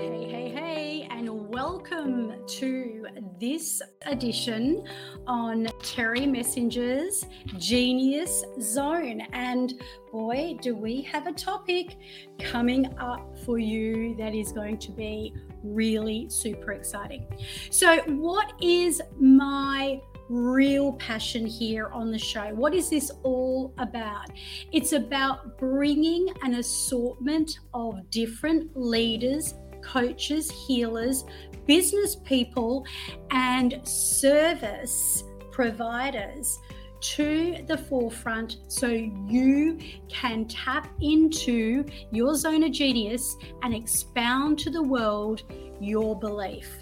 Hey, hey, hey, and welcome to this edition on Terry Messenger's Genius Zone. And boy, do we have a topic coming up for you that is going to be really super exciting. So, what is my real passion here on the show. What is this all about? It's about bringing an assortment of different leaders, coaches, healers, business people, and service providers to the forefront so you can tap into your zone of genius and expound to the world your belief.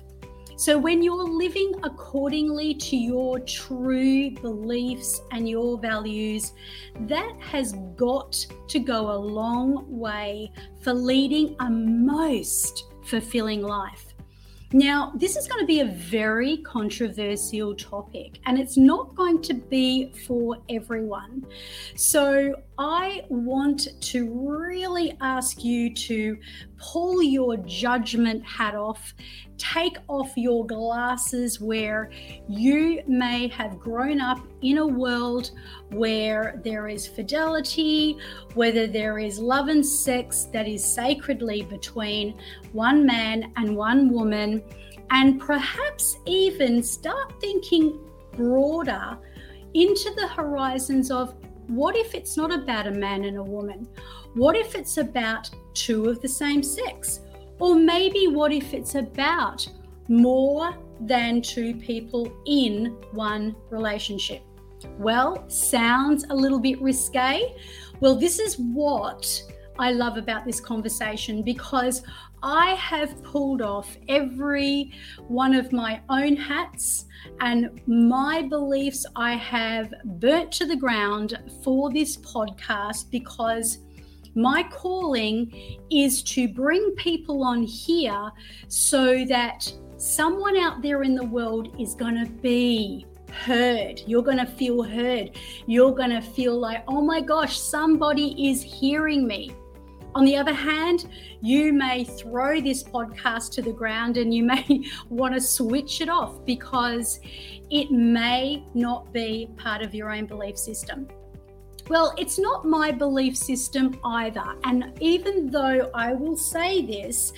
So, when you're living accordingly to your true beliefs and your values, that has got to go a long way for leading a most fulfilling life. Now, this is going to be a very controversial topic and it's not going to be for everyone. So, I want to really ask you to pull your judgment hat off, take off your glasses where you may have grown up in a world where there is fidelity, whether there is love and sex that is sacredly between one man and one woman, and perhaps even start thinking broader into the horizons of what if it's not about a man and a woman? What if it's about two of the same sex? Or maybe what if it's about more than two people in one relationship? Well, sounds a little bit risque. Well, this is what I love about this conversation because I have pulled off every one of my own hats and my beliefs I have burnt to the ground for this podcast because my calling is to bring people on here so that someone out there in the world is going to be heard. You're going to feel heard. You're going to feel like, oh my gosh, somebody is hearing me. On the other hand, you may throw this podcast to the ground and you may want to switch it off because it may not be part of your own belief system. Well, it's not my belief system either. And even though I will say this,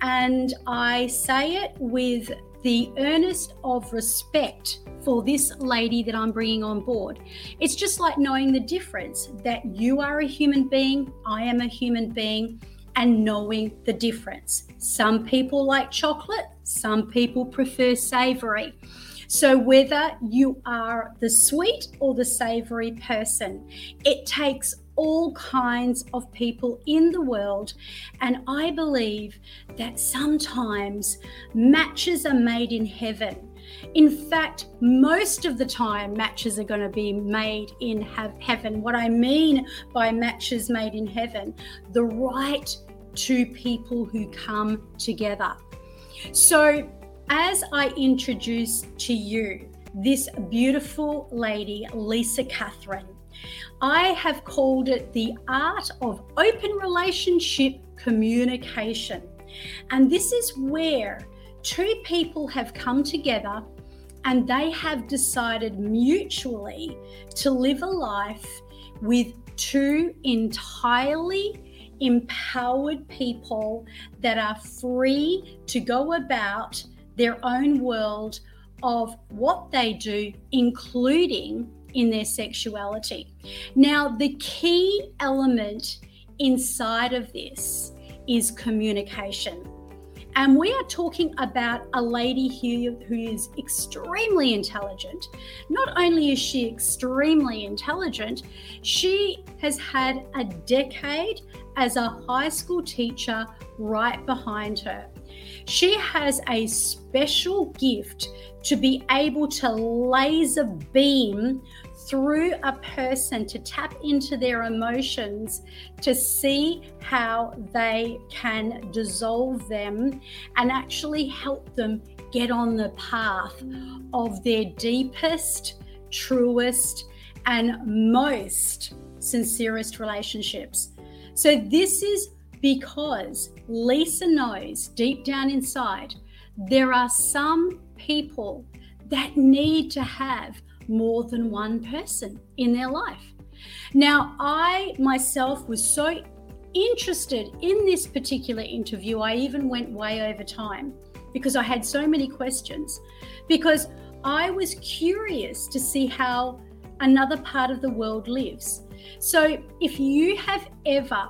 and I say it with the earnest of respect for this lady that I'm bringing on board. It's just like knowing the difference that you are a human being, I am a human being, and knowing the difference. Some people like chocolate, some people prefer savory. So, whether you are the sweet or the savory person, it takes all kinds of people in the world. And I believe that sometimes matches are made in heaven. In fact, most of the time, matches are going to be made in heaven. What I mean by matches made in heaven, the right two people who come together. So, as I introduce to you this beautiful lady, Lisa Catherine, I have called it the art of open relationship communication. And this is where two people have come together and they have decided mutually to live a life with two entirely empowered people that are free to go about their own world of what they do, including in their sexuality. Now, the key element inside of this is communication. And we are talking about a lady here who is extremely intelligent. Not only is she extremely intelligent, she has had a decade as a high school teacher right behind her. She has a special gift to be able to laser beam through a person to tap into their emotions to see how they can dissolve them and actually help them get on the path of their deepest, truest, and most sincerest relationships. So, this is because Lisa knows deep down inside there are some people that need to have more than one person in their life. Now, I myself was so interested in this particular interview, I even went way over time because I had so many questions. Because I was curious to see how another part of the world lives. So, if you have ever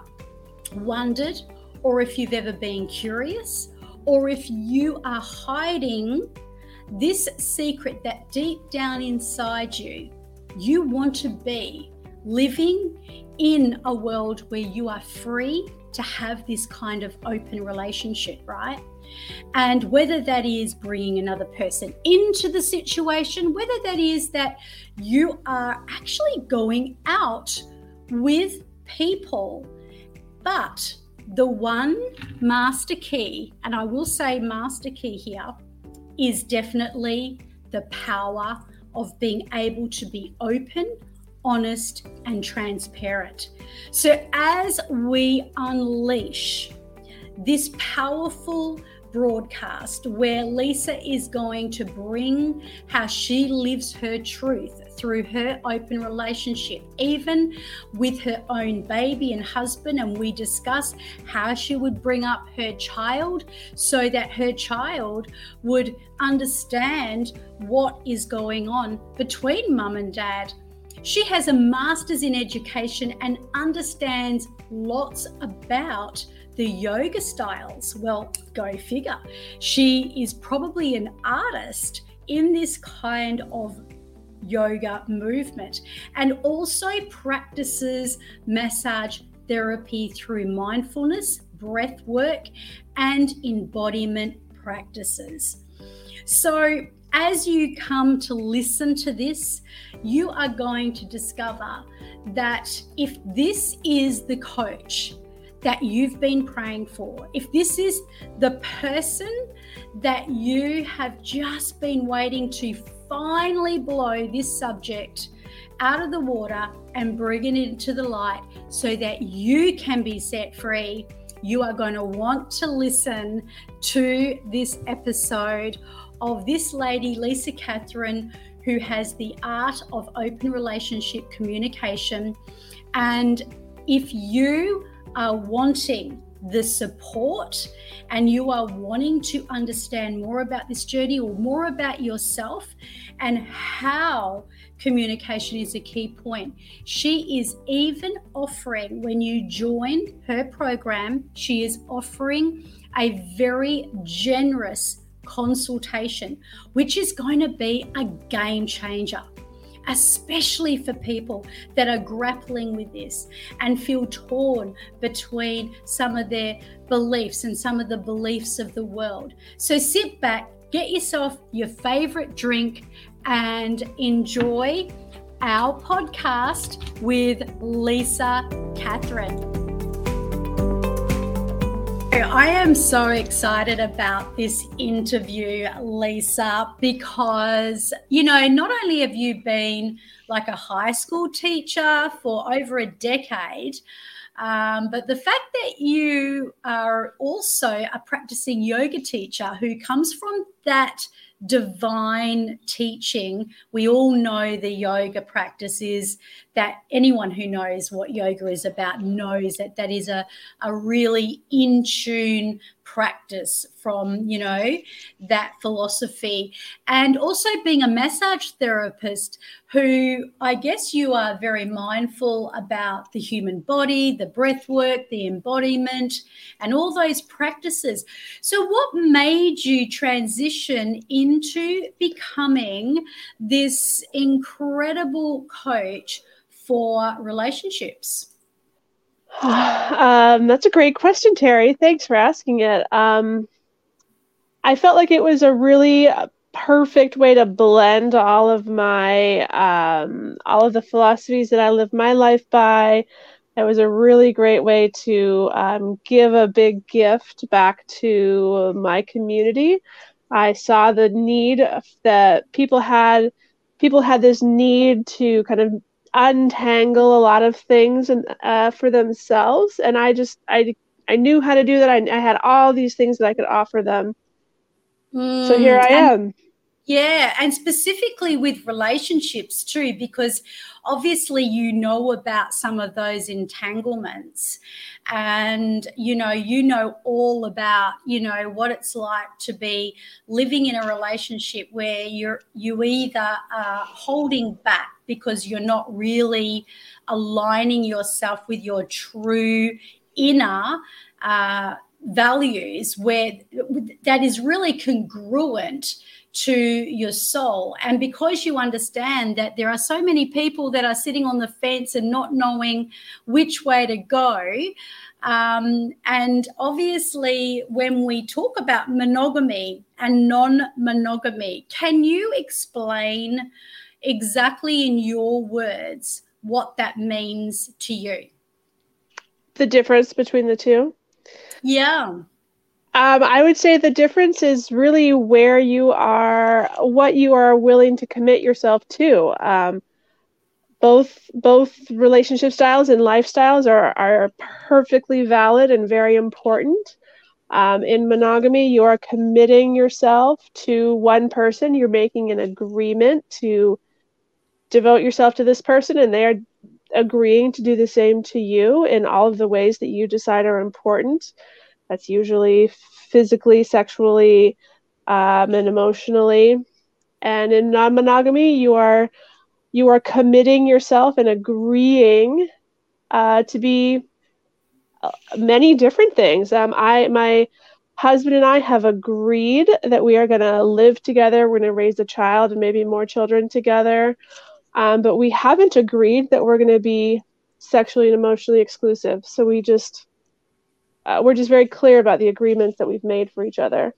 wondered, or if you've ever been curious, or if you are hiding this secret that deep down inside you, you want to be living in a world where you are free to have this kind of open relationship, right? And whether that is bringing another person into the situation, whether that is that you are actually going out with people, but the one master key, and I will say master key here, is definitely the power of being able to be open, honest, and transparent. So, as we unleash this powerful broadcast where Lisa is going to bring how she lives her truth through her open relationship, even with her own baby and husband. And we discuss how she would bring up her child so that her child would understand what is going on between mum and dad. She has a master's in education and understands lots about the yoga styles. Well, go figure. She is probably an artist in this kind of yoga movement and also practices massage therapy through mindfulness, breath work, and embodiment practices. So, as you come to listen to this, you are going to discover that if this is the coach that you've been praying for, if this is the person that you have just been waiting to finally blow this subject out of the water and bring it into the light so that you can be set free, you are going to want to listen to this episode of this lady, Lisa Catherine, who has the art of open relationship communication. And if you are wanting the support and you are wanting to understand more about this journey or more about yourself and how communication is a key point. She is even offering, when you join her program, she is offering a very generous consultation, which is going to be a game changer especially for people that are grappling with this and feel torn between some of their beliefs and some of the beliefs of the world. So sit back, get yourself your favorite drink, and enjoy our podcast with Lisa Catherine. I am so excited about this interview, Lisa, because, you know, not only have you been like a high school teacher for over a decade, um, but the fact that you are also a practicing yoga teacher who comes from that divine teaching. We all know the yoga practice is that anyone who knows what yoga is about knows that that is a, a really in tune practice from you know that philosophy. And also being a massage therapist who i guess you are very mindful about the human body the breath work the embodiment and all those practices. So what made you transition into becoming this incredible coach for relationships um, that's a great question, Terry. Thanks for asking it. Um, I felt like it was a really perfect way to blend all of my um, all of the philosophies that I live my life by. It was a really great way to um, give a big gift back to my community. I saw the need that people had. People had this need to kind of untangle a lot of things and uh, for themselves and i just i I knew how to do that. I, I had all these things that I could offer them. Mm, so here I am. Yeah, and specifically with relationships too, because obviously you know about some of those entanglements and you know you know all about you know what it's like to be living in a relationship where you're you either are holding back because you're not really aligning yourself with your true inner uh, values where that is really congruent to your soul. And because you understand that there are so many people that are sitting on the fence and not knowing which way to go. Um, and obviously, when we talk about monogamy and non monogamy, can you explain exactly in your words what that means to you? The difference between the two? Yeah. Um, I would say the difference is really where you are, what you are willing to commit yourself to. Um, both both relationship styles and lifestyles are are perfectly valid and very important. Um, in monogamy, you are committing yourself to one person. You're making an agreement to devote yourself to this person, and they are agreeing to do the same to you in all of the ways that you decide are important. That's usually physically, sexually, um, and emotionally. And in non-monogamy, you are you are committing yourself and agreeing uh, to be uh, many different things. Um, I my husband and I have agreed that we are going to live together. We're going to raise a child and maybe more children together. Um, but we haven't agreed that we're going to be sexually and emotionally exclusive. So we just uh, we're just very clear about the agreements that we've made for each other.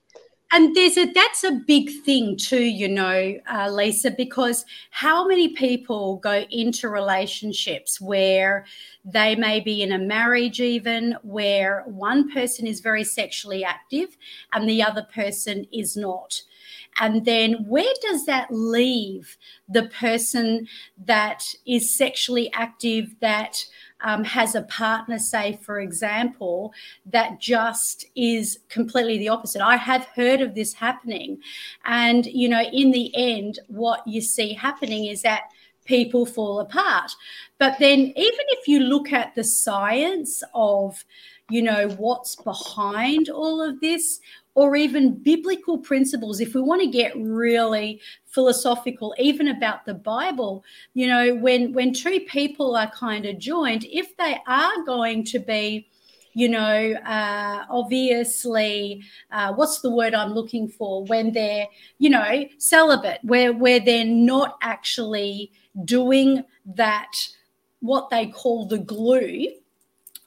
And there's a that's a big thing too you know uh, lisa because how many people go into relationships where they may be in a marriage even where one person is very sexually active and the other person is not? And then where does that leave the person that is sexually active that um, has a partner, say, for example, that just is completely the opposite. I have heard of this happening. And, you know, in the end, what you see happening is that people fall apart. But then, even if you look at the science of, you know, what's behind all of this, or even biblical principles, if we want to get really philosophical, even about the Bible, you know, when when two people are kind of joined, if they are going to be you know, uh, obviously, uh, what's the word I'm looking for? When they're, you know, celibate, where where they're not actually doing that, what they call the glue,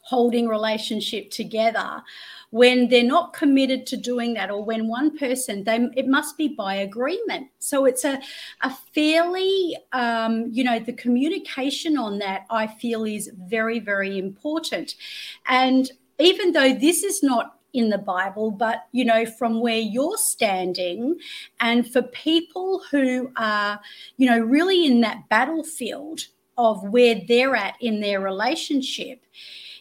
holding relationship together when they're not committed to doing that or when one person they it must be by agreement. So it's a a fairly um, you know the communication on that i feel is very very important. And even though this is not in the Bible, but you know, from where you're standing, and for people who are, you know, really in that battlefield of where they're at in their relationship,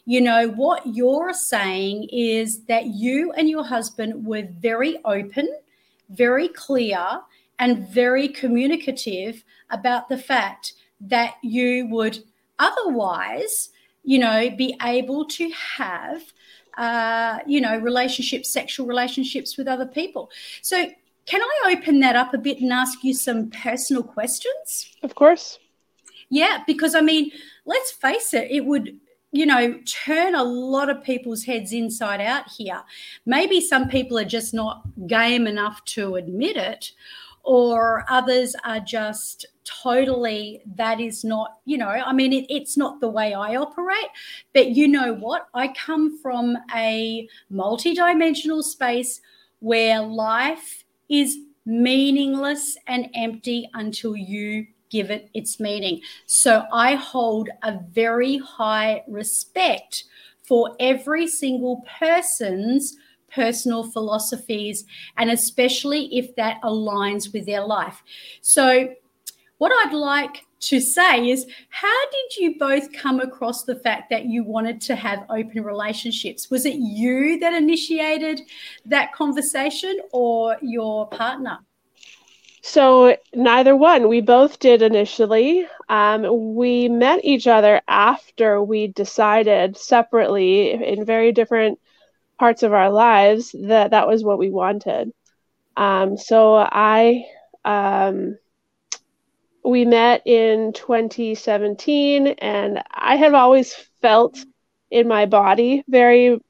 you know, what you're saying is that you and your husband were very open, very clear, and very communicative about the fact that you would otherwise, you know, be able to have, uh, you know, relationships, sexual relationships with other people. So, can I open that up a bit and ask you some personal questions? Of course. Yeah, because I mean, let's face it, it would you know, turn a lot of people's heads inside out here. Maybe some people are just not game enough to admit it, or others are just totally, that is not, you know, I mean, it, it's not the way I operate. But you know what? I come from a multidimensional space where life is meaningless and empty until you give it its meaning. So I hold a very high respect for every single person's personal philosophies, and especially if that aligns with their life. So, what I'd like to say is how did you both come across the fact that you wanted to have open relationships? Was it you that initiated that conversation or your partner? So neither one. We both did initially. Um, we met each other after we decided separately in very different parts of our lives that that was what we wanted. Um, so I, um, we met in 2017, and I have always felt in my body very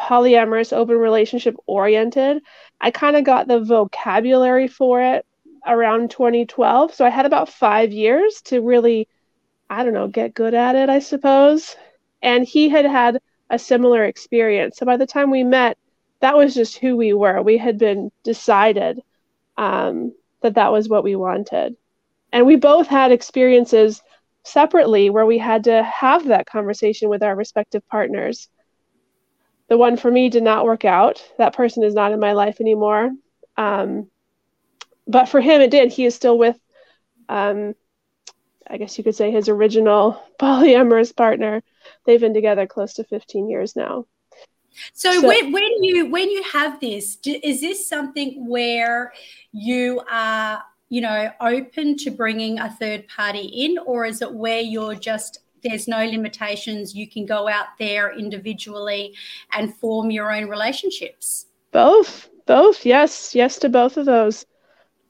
polyamorous, open relationship oriented. I kind of got the vocabulary for it around 2012. So I had about five years to really, I don't know, get good at it, I suppose. And he had had a similar experience. So by the time we met, that was just who we were. We had been decided um, that that was what we wanted. And we both had experiences separately where we had to have that conversation with our respective partners the one for me did not work out. That person is not in my life anymore. Um, but for him, it did. He is still with, um, I guess you could say, his original polyamorous partner. They've been together close to 15 years now. So, so when, when you when you have this, is this something where you are you know open to bringing a third party in, or is it where you're just there's no limitations. You can go out there individually and form your own relationships. Both, both, yes, yes to both of those.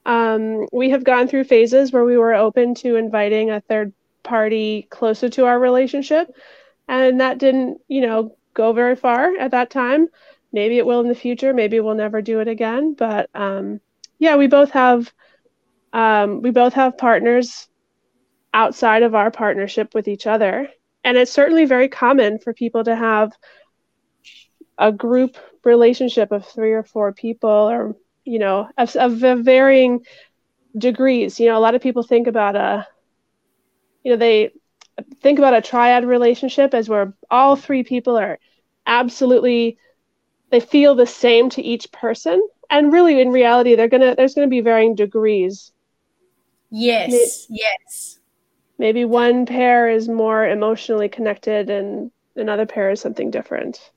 Um, we have gone through phases where we were open to inviting a third party closer to our relationship, and that didn't, you know, go very far at that time. Maybe it will in the future. Maybe we'll never do it again. But um, yeah, we both have um, we both have partners outside of our partnership with each other. And it's certainly very common for people to have a group relationship of three or four people or, you know, of, of varying degrees. You know, a lot of people think about a, you know, they think about a triad relationship as where all three people are absolutely, they feel the same to each person. And really, in reality, they're gonna there's gonna be varying degrees. Yes, yes maybe one pair is more emotionally connected and another pair is something different.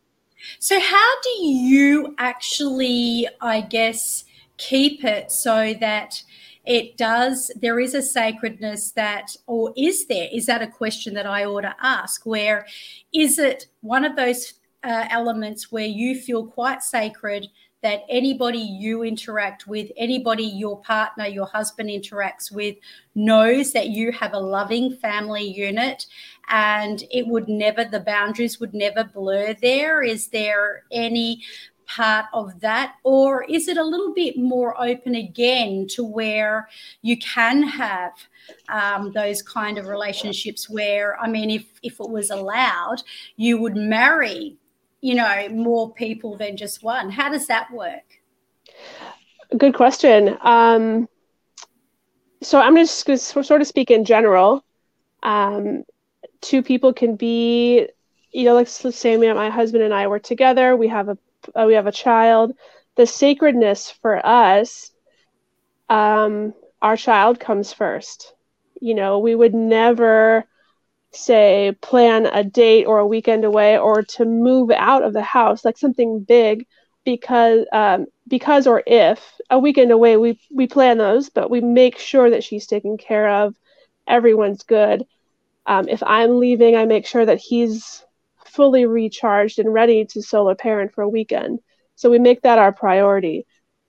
So, how do you actually, I guess, keep it so that it does, there is a sacredness that, or is there? Is that a question that I ought to ask? Where is it one of those uh, elements where you feel quite sacred that anybody you interact with, anybody your partner, your husband interacts with, knows that you have a loving family unit and it would never, the boundaries would never blur there? Is there any part of that? Or is it a little bit more open again to where you can have um, those kind of relationships where, I mean, if, if it was allowed, you would marry you know, more people than just one? How does that work? Good question. Um, so I'm just going to sort of speak in general. Um, two people can be, you know, let's, let's say my husband and I were together. We have a uh, we have a child. The sacredness for us, um, our child comes first. You know, we would never say plan a date or a weekend away or to move out of the house like something big because um, because or if a weekend away we we plan those but we make sure that she's taken care of everyone's good. Um, if i'm leaving i make sure that he's fully recharged and ready to solo parent for a weekend. So we make that our priority.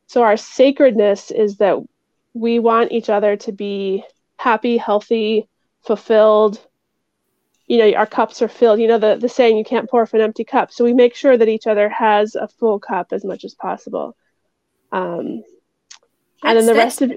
So our sacredness is that we want each other to be happy healthy fulfilled you know our cups are filled. You know the, the saying you can't pour from an empty cup. So we make sure that each other has a full cup as much as possible. Um, and then the rest of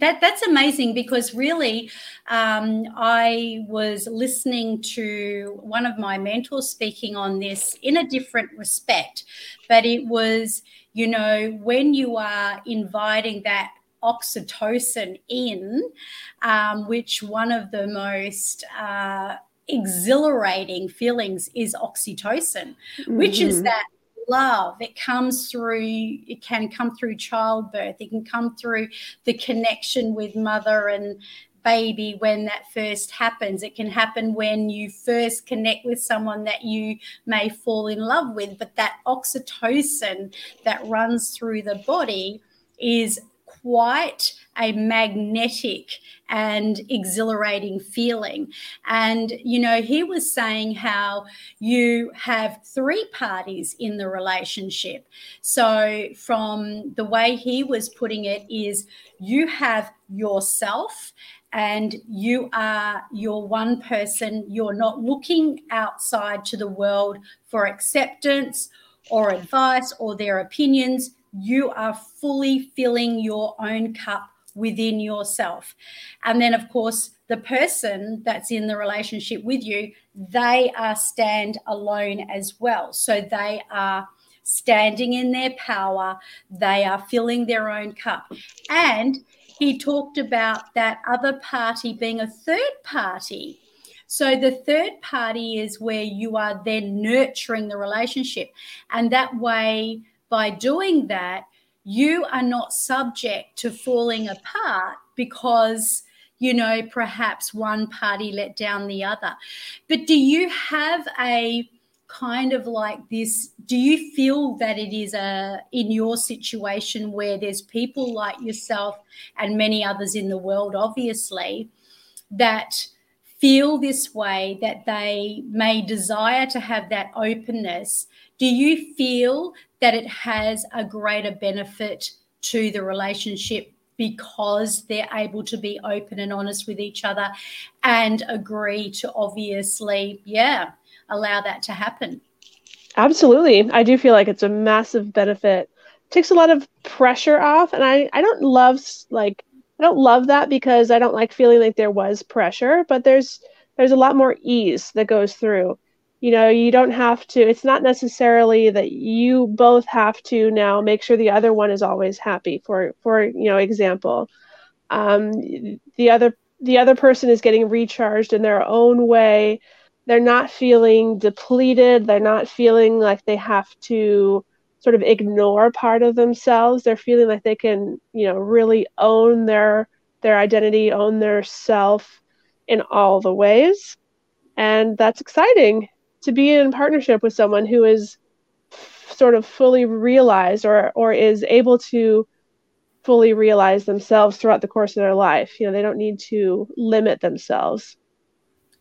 that that's amazing because really um, i was listening to one of my mentors speaking on this in a different respect but it was you know when you are inviting that oxytocin in, um, which one of the most uh, exhilarating feelings is oxytocin, mm-hmm. which is mm-hmm. that love. It comes through, it can come through childbirth, it can come through the connection with mother and baby when that first happens. It can happen when you first connect with someone that you may fall in love with, but that oxytocin that runs through the body is quite a magnetic and exhilarating feeling. And, you know, he was saying how you have three parties in the relationship. So, from the way he was putting it, is you have yourself and you are your one person. You're not looking outside to the world for acceptance or advice or their opinions you are fully filling your own cup within yourself. And then, of course, the person that's in the relationship with you, they are stand alone as well. So they are standing in their power, they are filling their own cup. And he talked about that other party being a third party. So the third party is where you are then nurturing the relationship. And that way, by doing that, you are not subject to falling apart because you know perhaps one party let down the other. But do you have a kind of like this do you feel that it is a in your situation where there's people like yourself and many others in the world obviously that feel this way that they may desire to have that openness? Do you feel that it has a greater benefit to the relationship because they're able to be open and honest with each other and agree to obviously, yeah, allow that to happen. Absolutely. I do feel like it's a massive benefit. It takes a lot of pressure off and I I don't love like I don't love that because I don't like feeling like there was pressure, but there's there's a lot more ease that goes through you know you don't have to it's not necessarily that you both have to now make sure the other one is always happy for for you know example. Um, the other the other person is getting recharged in their own way. They're not feeling depleted. They're not feeling like they have to sort of ignore part of themselves. They're feeling like they can you know really own their their identity own their self in all the ways. And that's exciting to be in partnership with someone who is sort of fully realized or or is able to fully realize themselves throughout the course of their life. You know, they don't need to limit themselves.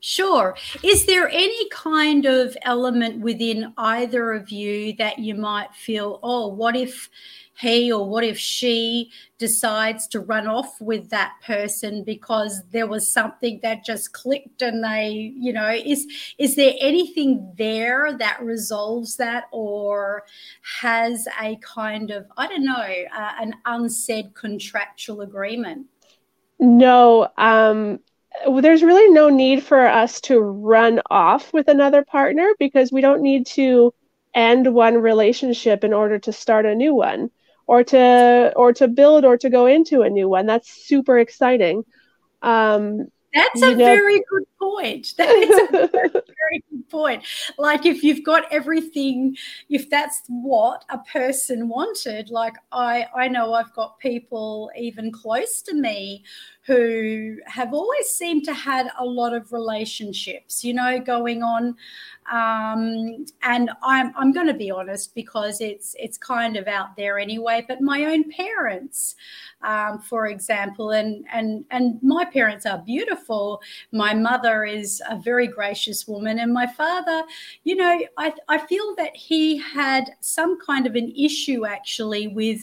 Sure. Is there any kind of element within either of you that you might feel, oh, what if he or what if she decides to run off with that person because there was something that just clicked and they you know is is there anything there that resolves that or has a kind of i don't know uh, an unsaid contractual agreement no um there's really no need for us to run off with another partner because we don't need to end one relationship in order to start a new one or to or to build or to go into a new one. That's super exciting. Um, that's a know, very good point. That is a very, good point. Like if you've got everything, if that's what a person wanted, like I I know I've got people even close to me who have always seemed to had a lot of relationships, you know, going on. Um, and I'm I'm going to be honest because it's it's kind of out there anyway. But my own parents, um, for example, and and and my parents are beautiful. My mother is a very gracious woman, and my father, you know, I I feel that he had some kind of an issue actually with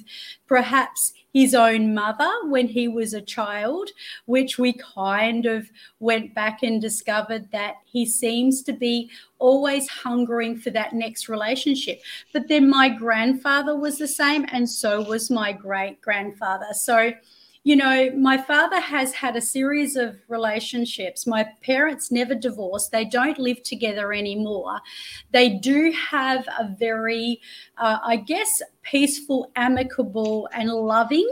perhaps his own mother when he was a child, which we kind of went back and discovered that he seems to be always hungering for that next relationship. But then my grandfather was the same, and so was my great grandfather. So you know, my father has had a series of relationships. My parents never divorced. They don't live together anymore. They do have a very, uh, I guess, peaceful, amicable, and loving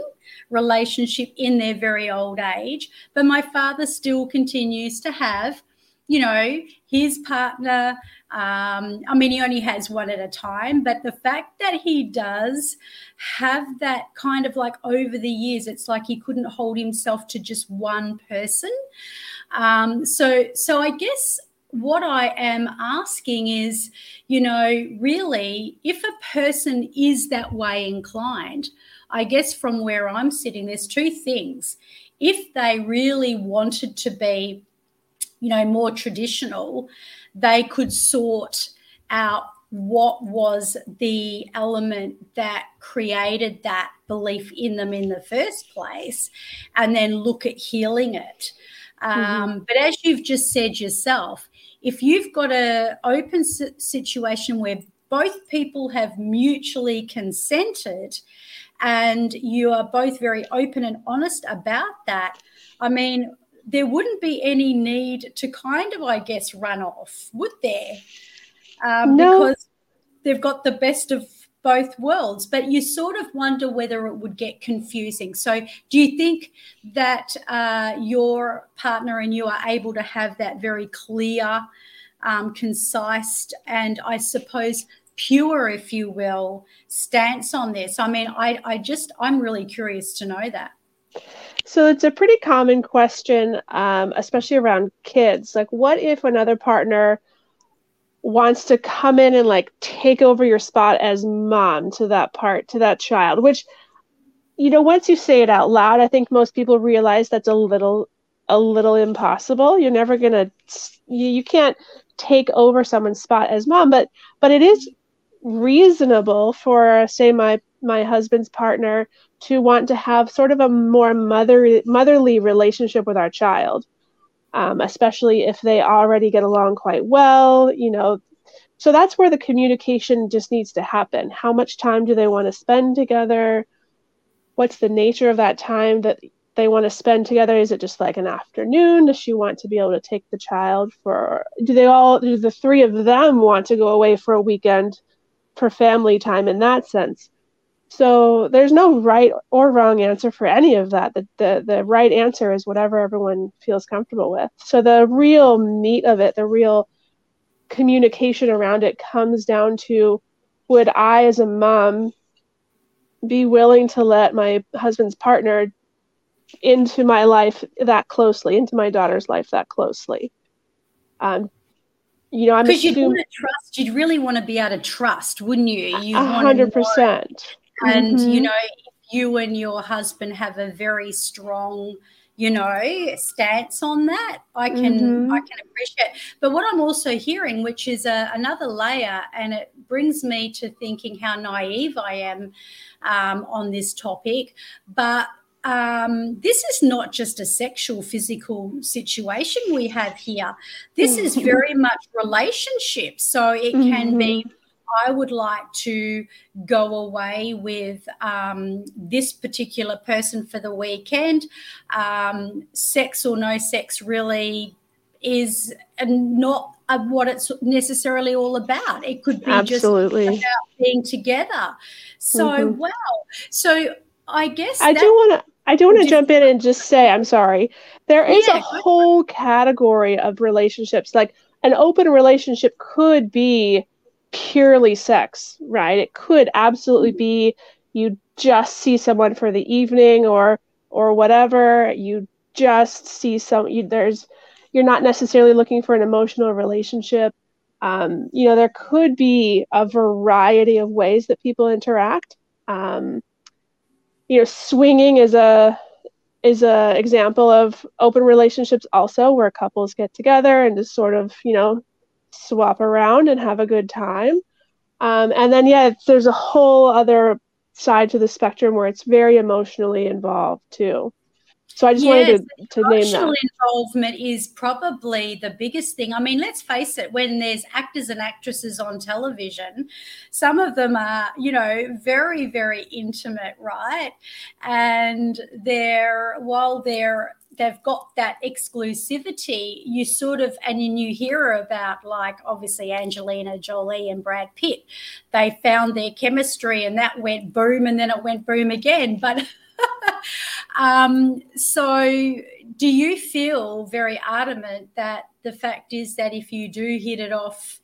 relationship in their very old age. But my father still continues to have, you know, his partner Um, I mean, he only has one at a time, but the fact that he does have that kind of like over the years, it's like he couldn't hold himself to just one person. Um, so, so I guess what I am asking is, you know, really, if a person is that way inclined, I guess from where I'm sitting, there's two things. If they really wanted to be, you know, more traditional, they could sort out what was the element that created that belief in them in the first place and then look at healing it. Mm-hmm. Um, but as you've just said yourself, if you've got a open situation where both people have mutually consented and you are both very open and honest about that, I mean, there wouldn't be any need to kind of, I guess, run off, would there? Um, no. Because they've got the best of both worlds, but you sort of wonder whether it would get confusing. So, do you think that uh, your partner and you are able to have that very clear, um, concise, and I suppose pure, if you will, stance on this? I mean, I, I just, I'm really curious to know that. So it's a pretty common question, um, especially around kids. Like, what if another partner wants to come in and like take over your spot as mom to that part, to that child? Which, you know, once you say it out loud, I think most people realize that's a little, a little impossible. You're never gonna, you, you can't take over someone's spot as mom, but but it is reasonable for, say, my my husband's partner to want to have sort of a more mother motherly relationship with our child, um, especially if they already get along quite well. You know, so that's where the communication just needs to happen. How much time do they want to spend together? What's the nature of that time that they want to spend together? Is it just like an afternoon? Does she want to be able to take the child for? Do they all? Do the three of them want to go away for a weekend for family time in that sense? So there's no right or wrong answer for any of that. The, the the right answer is whatever everyone feels comfortable with. So the real meat of it, the real communication around it comes down to would I as a mom be willing to let my husband's partner into my life that closely, into my daughter's life that closely? Um, you know, I'm because you'd want to trust. You'd really want to be able to trust, wouldn't you? You hundred percent and mm-hmm. you know if you and your husband have a very strong you know stance on that i can mm-hmm. i can appreciate but what i'm also hearing which is a, another layer and it brings me to thinking how naive i am um, on this topic but um, this is not just a sexual physical situation we have here this is mm-hmm. very much relationship so it can be mm-hmm. I would like to go away with um, this particular person for the weekend. Um, sex or no sex really is not what it's necessarily all about. It could be Absolutely. just about being together. So, mm-hmm. wow. So, I guess I do want to. I do want to jump in and just say, I'm sorry. There is yeah, a whole category of relationships. Like an open relationship could be purely sex, right? It could absolutely be you just see someone for the evening or or whatever. You just see some. You, there's you're not necessarily looking for an emotional relationship. Um, you know, there could be a variety of ways that people interact. Um, you know, swinging is a is a example of open relationships also where couples get together and just sort of you know swap around and have a good time. Um, and then, yeah, there's a whole other side to the spectrum where it's very emotionally involved too. So I just yes, wanted to, to name that. Emotional involvement is probably the biggest thing. I mean, let's face it, when there's actors and actresses on television, some of them are, you know, very, very intimate, right? And they're, while they're they've got that exclusivity, you sort of, and then you hear about like obviously Angelina Jolie and Brad Pitt. They found their chemistry and that went boom and then it went boom again. But um, so do you feel very adamant that the fact is that if you do hit it off,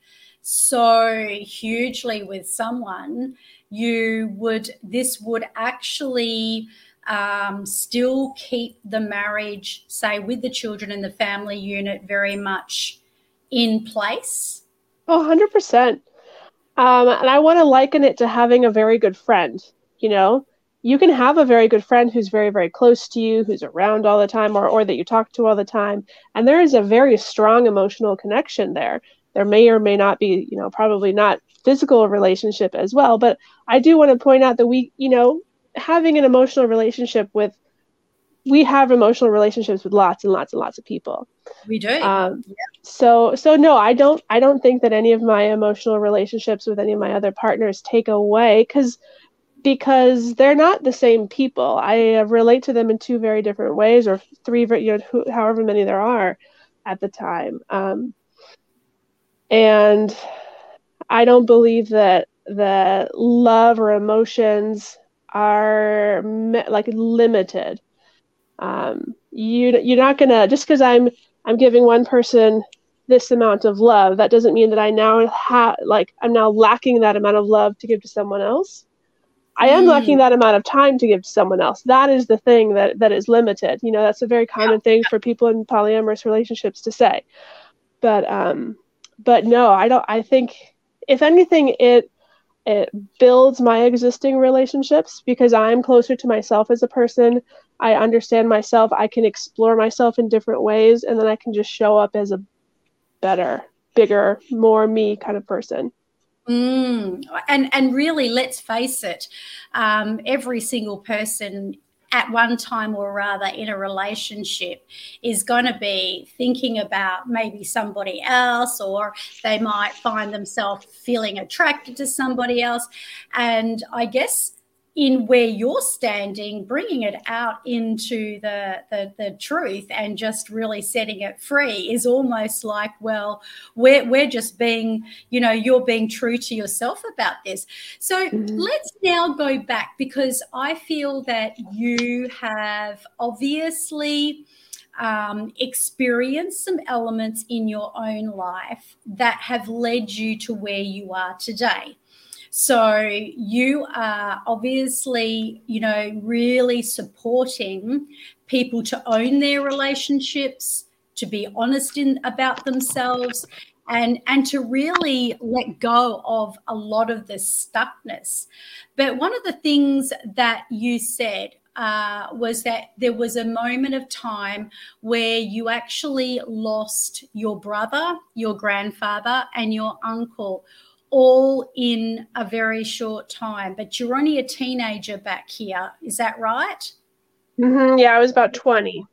so hugely with someone, you would this would actually um, still keep the marriage, say, with the children and the family unit very much in place? Oh, 100%. Um, and I want to liken it to having a very good friend. You know, you can have a very good friend who's very, very close to you, who's around all the time, or, or that you talk to all the time. And there is a very strong emotional connection there. There may or may not be, you know, probably not physical relationship as well. But I do want to point out that we, you know, having an emotional relationship with we have emotional relationships with lots and lots and lots of people. We do. Um, yeah. So so no, I don't I don't think that any of my emotional relationships with any of my other partners take away because because they're not the same people. I relate to them in two very different ways, or three, you know, who, however many there are at the time. Um, and I don't believe that that love or emotions are like limited. Um, you you're not gonna just because I'm I'm giving one person this amount of love that doesn't mean that I now have like I'm now lacking that amount of love to give to someone else. I am mm. lacking that amount of time to give to someone else. That is the thing that that is limited. You know, that's a very common yeah. thing for people in polyamorous relationships to say. But um but no, I don't I think if anything it it builds my existing relationships because I'm closer to myself as a person. I understand myself. I can explore myself in different ways, and then I can just show up as a better, bigger, more me kind of person. Mm. And and really, let's face it, um, every single person at one time or rather in a relationship is going to be thinking about maybe somebody else or they might find themselves feeling attracted to somebody else. And i guess in where you're standing, bringing it out into the, the, the truth and just really setting it free is almost like, well, we're we're just being, you know, you're being true to yourself about this. So mm-hmm. let's now go back because I feel that you have obviously um, experienced some elements in your own life that have led you to where you are today. So you are obviously, you know, really supporting people to own their relationships, to be honest in about themselves, and and to really let go of a lot of the stuckness. But one of the things that you said uh, was that there was a moment of time where you actually lost your brother, your grandfather, and your uncle all in a very short time. But you're only a teenager back here. Is that right? Mm-hmm. Yeah, I was about 20.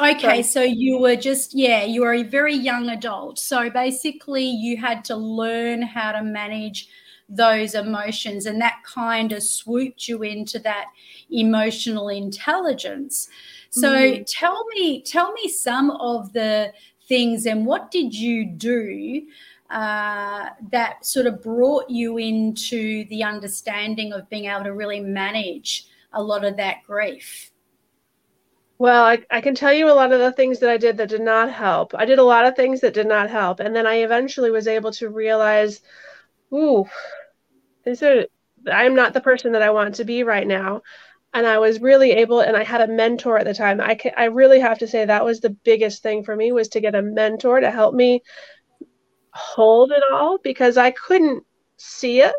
Okay, so you were just, yeah, you were a very young adult. So basically, you had to learn how to manage those emotions, and that kind of swooped you into that emotional intelligence. So mm. tell me, tell me some of the things and what did you do uh, that sort of brought you into the understanding of being able to really manage a lot of that grief? Well, I, I can tell you a lot of the things that I did that did not help. I did a lot of things that did not help. And then I eventually was able to realize, ooh, this is, I'm not the person that I want to be right now. And I was really able, and I had a mentor at the time. I, can, I really have to say that was the biggest thing for me was to get a mentor to help me hold it all because I couldn't see it.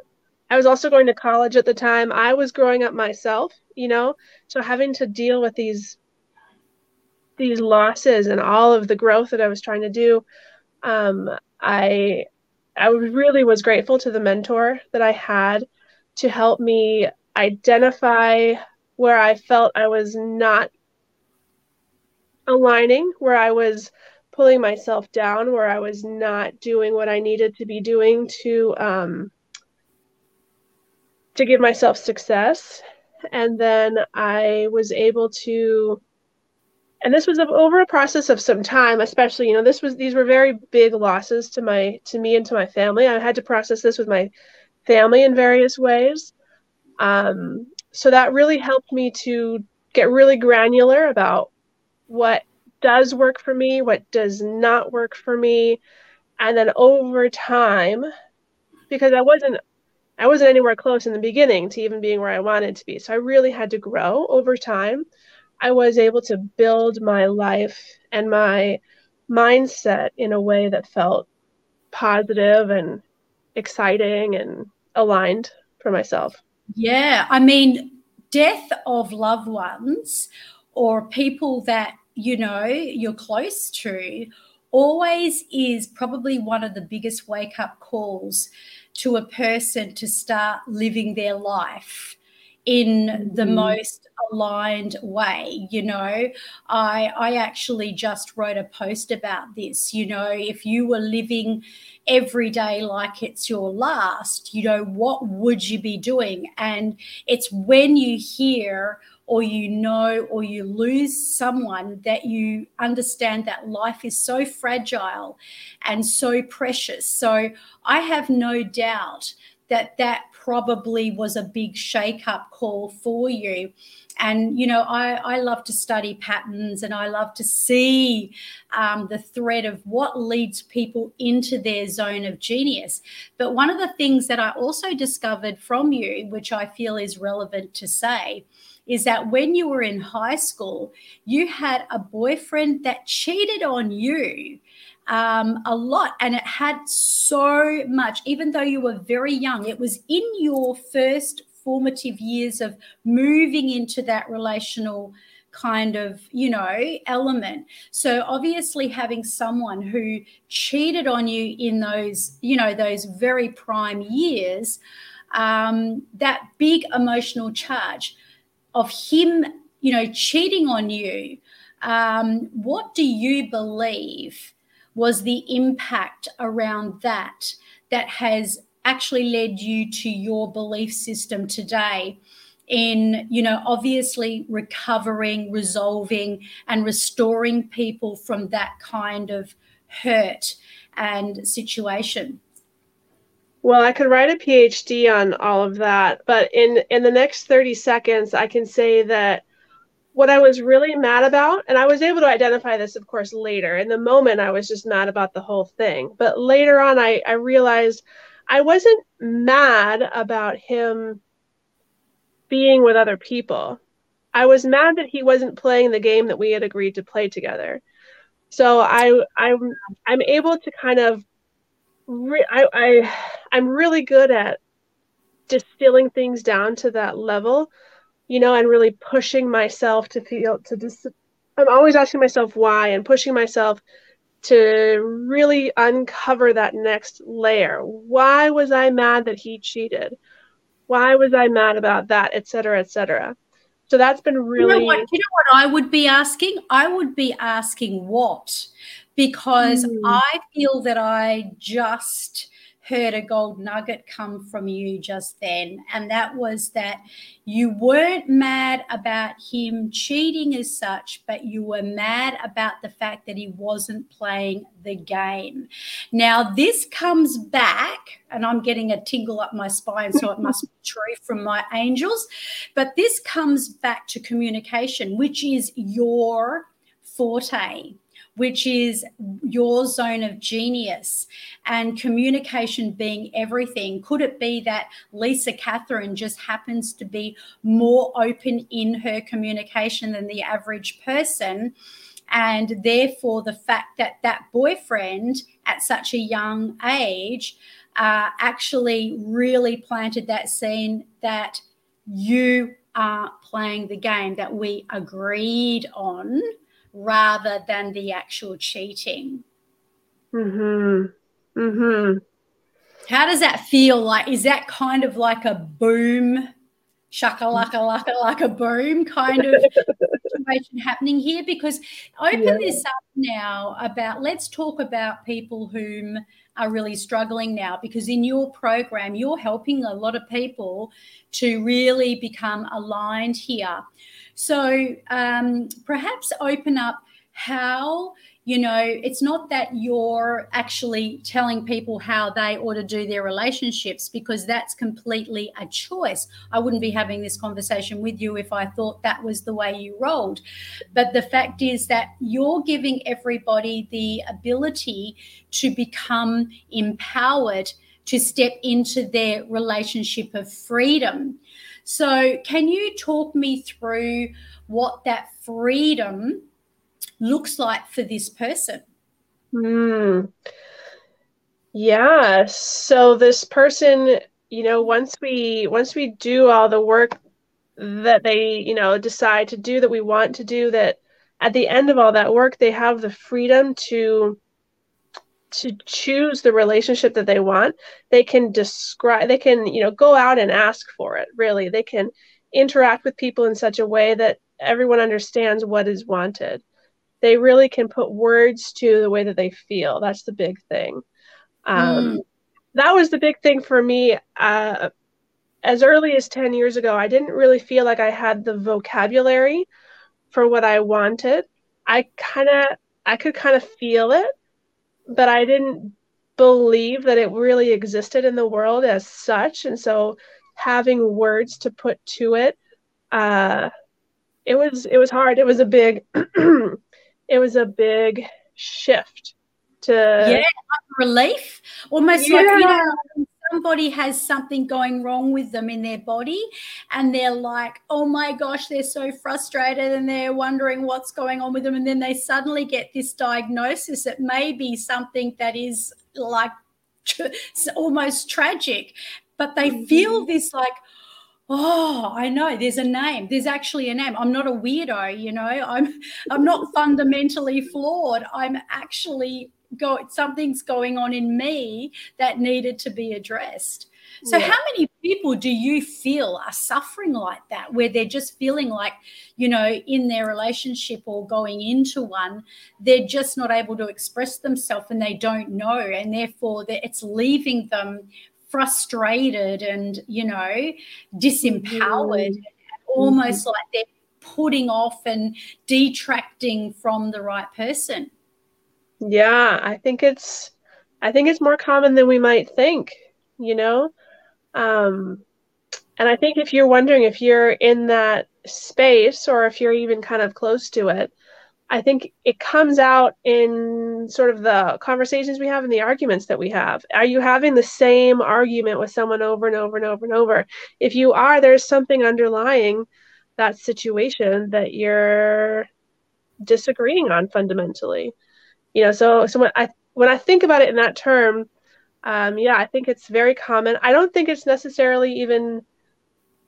I was also going to college at the time. I was growing up myself, you know, so having to deal with these these losses and all of the growth that I was trying to do, um, I I really was grateful to the mentor that I had to help me identify where I felt I was not aligning, where I was pulling myself down where I was not doing what I needed to be doing to um, to give myself success. And then I was able to and this was over a process of some time especially you know this was these were very big losses to my to me and to my family i had to process this with my family in various ways um, so that really helped me to get really granular about what does work for me, what does not work for me, And then over time, because I wasn't I wasn't anywhere close in the beginning to even being where I wanted to be. So I really had to grow over time. I was able to build my life and my mindset in a way that felt positive and exciting and aligned for myself. Yeah, I mean, death of loved ones or people that you know you're close to always is probably one of the biggest wake up calls to a person to start living their life in the mm-hmm. most aligned way you know? I i actually just wrote a post about this you know? If you were living every day like it's your last you know what would you be doing? And it's when you hear or you know or you lose someone that you understand that life is so fragile and so precious. So I have no doubt that that probably was a big shake up call for you. And, you know, I, I love to study patterns and I love to see um, the thread of what leads people into their zone of genius. But one of the things that I also discovered from you, which I feel is relevant to say, is that when you were in high school, you had a boyfriend that cheated on you um, a lot. And it had so much, even though you were very young, it was in your first formative years of moving into that relational kind of you know element so obviously having someone who cheated on you in those you know those very prime years um, that big emotional charge of him, you know, cheating on you, um, what do you believe was the impact around that that has actually led you to your belief system today in you know obviously recovering resolving and restoring people from that kind of hurt and situation well, I could write a PhD on all of that, but in in the next 30 seconds, I can say that what I was really mad about, and I was able to identify this, of course, later. In the moment, I was just mad about the whole thing. But later on, I, I realized I wasn't mad about him being with other people. I was mad that he wasn't playing the game that we had agreed to play together. So I I'm I'm able to kind of re- I, I I'm really good at distilling things down to that level, you know, and really pushing myself to feel to dis- I'm always asking myself why and pushing myself to really uncover that next layer. Why was I mad that he cheated? Why was I mad about that, et cetera, et cetera? So that's been really. You know, what, you know what I would be asking? I would be asking what? Because mm. I feel that I just heard a gold nugget come from you just then. And that was that you weren't mad about him cheating as such, but you were mad about the fact that he wasn't playing the game. Now, this comes back, and I'm getting a tingle up my spine, so it must be true from my angels. But this comes back to communication, which is your forte which is your zone of genius and communication being everything. Could it be that Lisa Catherine just happens to be more open in her communication than the average person? And therefore, the fact that that boyfriend at such a young age uh, actually really planted that scene that you are playing the game that we agreed on rather than the actual cheating. Mhm. Mhm. How does that feel like? Is that kind of like a boom, shaka laka like a boom kind of situation happening here? Because open yeah. this up now about let's talk about people whom are really struggling now because in your program you're helping a lot of people to really become aligned here so um, perhaps open up how you know it's not that you're actually telling people how they ought to do their relationships because that's completely a choice. I wouldn't be having this conversation with you if i thought that was the way you rolled. But the fact is that you're giving everybody the ability to become empowered to step into their relationship of freedom so can you talk me through what that freedom looks like for this person. Hmm. Yeah. So this person, you know, once we once we do all the work that they, you know, decide to do that we want to do that at the end of all that work they have the freedom to to choose the relationship that they want they can describe they can you know go out and ask for it really they can interact with people in such a way that everyone understands what is wanted they really can put words to the way that they feel. That's the big thing. Um, mm. That was the big thing for me. Uh, as early as 10 years ago, I didn't really feel like I had the vocabulary for what I wanted. I kind of, I could kind of feel it, but I didn't believe that it really existed in the world as such. And so having words to put to it, uh, it was, it was hard. It was a big, it was a big shift to yeah relief almost yeah. like you know somebody has something going wrong with them in their body and they're like oh my gosh they're so frustrated and they're wondering what's going on with them. And then they suddenly get this diagnosis that may be something that is like almost tragic but they mm-hmm. feel this like oh i know there's a name there's actually a name. I'm not a weirdo you know i'm i'm not fundamentally flawed. I'm actually go something's going on in me that needed to be addressed so yeah. how many people do you feel are suffering like that where they're just feeling like you know in their relationship or going into one they're just not able to express themselves and they don't know and therefore it's leaving them frustrated and you know disempowered mm-hmm. almost mm-hmm. like they're putting off and detracting from the right person yeah i think it's i think it's more common than we might think you know um and i think if you're wondering if you're in that space or if you're even kind of close to it I think it comes out in sort of the conversations we have and the arguments that we have. Are you having the same argument with someone over and over and over and over? If you are, there's something underlying that situation that you're disagreeing on fundamentally. You know, so so when I when I think about it in that term, um, yeah, I think it's very common. I don't think it's necessarily even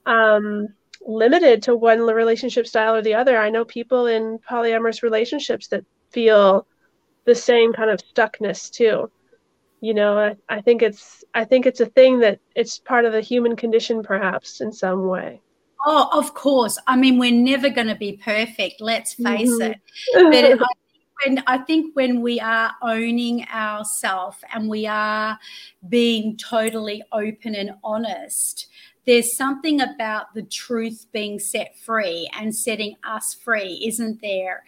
um, limited to one relationship style or the other. I know people in polyamorous relationships that feel the same kind of stuckness too. You know, I, I think it's I think it's a thing that it's part of the human condition perhaps in some way. Oh, of course. I mean, we're never going to be perfect. Let's face mm-hmm. it. But I when I think when we are owning ourselves and we are being totally open and honest, there's something about the truth being set free and setting us free, isn't there?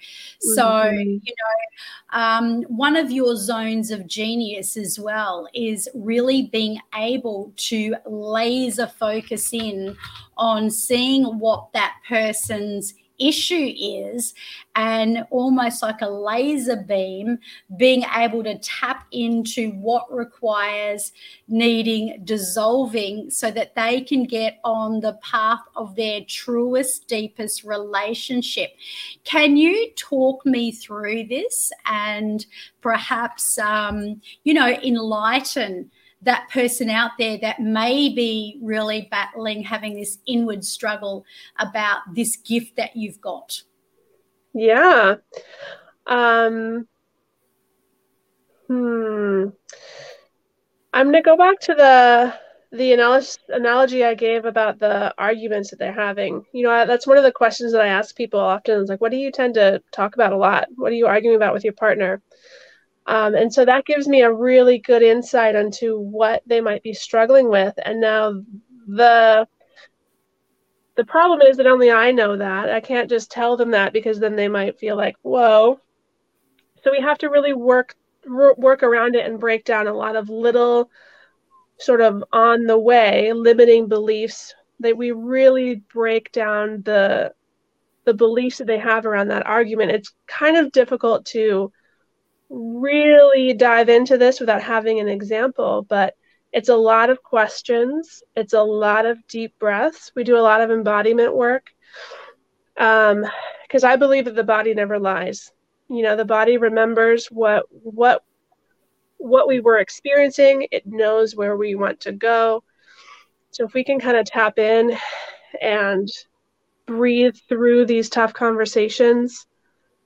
Mm-hmm. So, you know, um, one of your zones of genius as well is really being able to laser focus in on seeing what that person's issue is and almost like a laser beam being able to tap into what requires needing dissolving so that they can get on the path of their truest deepest relationship. Can you talk me through this and perhaps um, you know enlighten that person out there that may be really battling, having this inward struggle about this gift that you've got? Yeah. Um, hmm. I'm going to go back to the the analogy I gave about the arguments that they're having. You know, that's one of the questions that I ask people often. Is like, what do you tend to talk about a lot? What are you arguing about with your partner? Um, and so that gives me a really good insight into what they might be struggling with. And now the the problem is that only I know that. I can't just tell them that because then they might feel like, whoa, So we have to really work work around it and break down a lot of little sort of on the way limiting beliefs that we really break down the the beliefs that they have around that argument it's kind of difficult to really dive into this without having an example but it's a lot of questions. It's a lot of deep breaths. We do a lot of embodiment work um because i believe that the body never lies. You know the body remembers what what what we were experiencing. It knows where we want to go. So if we can kind of tap in and breathe through these tough conversations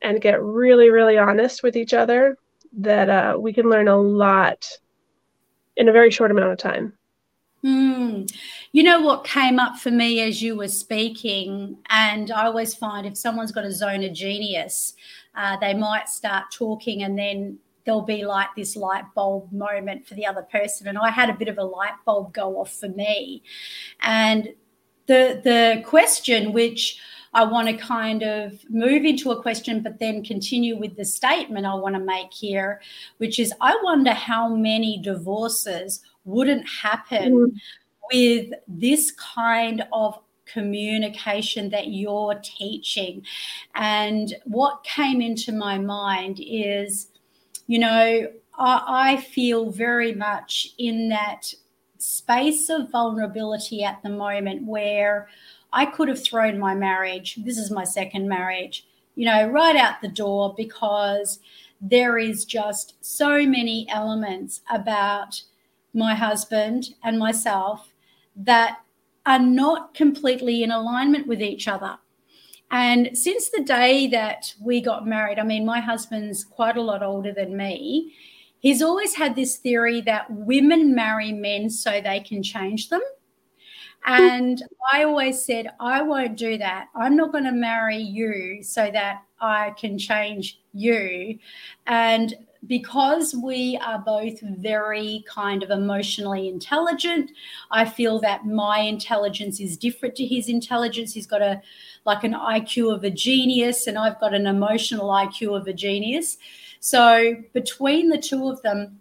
and get really really honest with each other that uh, we can learn a lot in a very short amount of time Mm. You know what came up for me as you were speaking, and I always find if someone's got a zone of genius, uh, they might start talking and then there'll be like this light bulb moment for the other person. And I had a bit of a light bulb go off for me. And the the question which I want to kind of move into a question, but then continue with the statement I want to make here, which is I wonder how many divorces wouldn't happen mm. with this kind of communication that you're teaching. And what came into my mind is, you know, I, I feel very much in that space of vulnerability at the moment where I could have thrown my marriage, this is my second marriage, you know, right out the door because there is just so many elements about my husband and myself that are not completely in alignment with each other. And since the day that we got married, I mean, my husband's quite a lot older than me. He's always had this theory that women marry men so they can change them. And I always said, I won't do that. I'm not going to marry you so that I can change you. And because we are both very kind of emotionally intelligent, I feel that my intelligence is different to his intelligence. He's got a like an IQ of a genius, and I've got an emotional IQ of a genius. So between the two of them,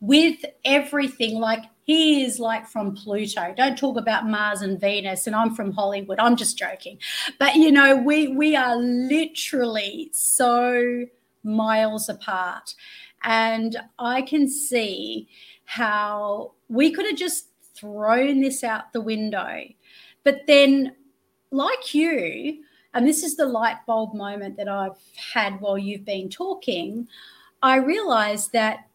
with everything, like he is like from Pluto. Don't talk about Mars and Venus, and I'm from Hollywood. I'm just joking, but you know, we we are literally so miles apart. And I can see how we could have just thrown this out the window. But then, like you, and this is the light bulb moment that I've had while you've been talking, I realized that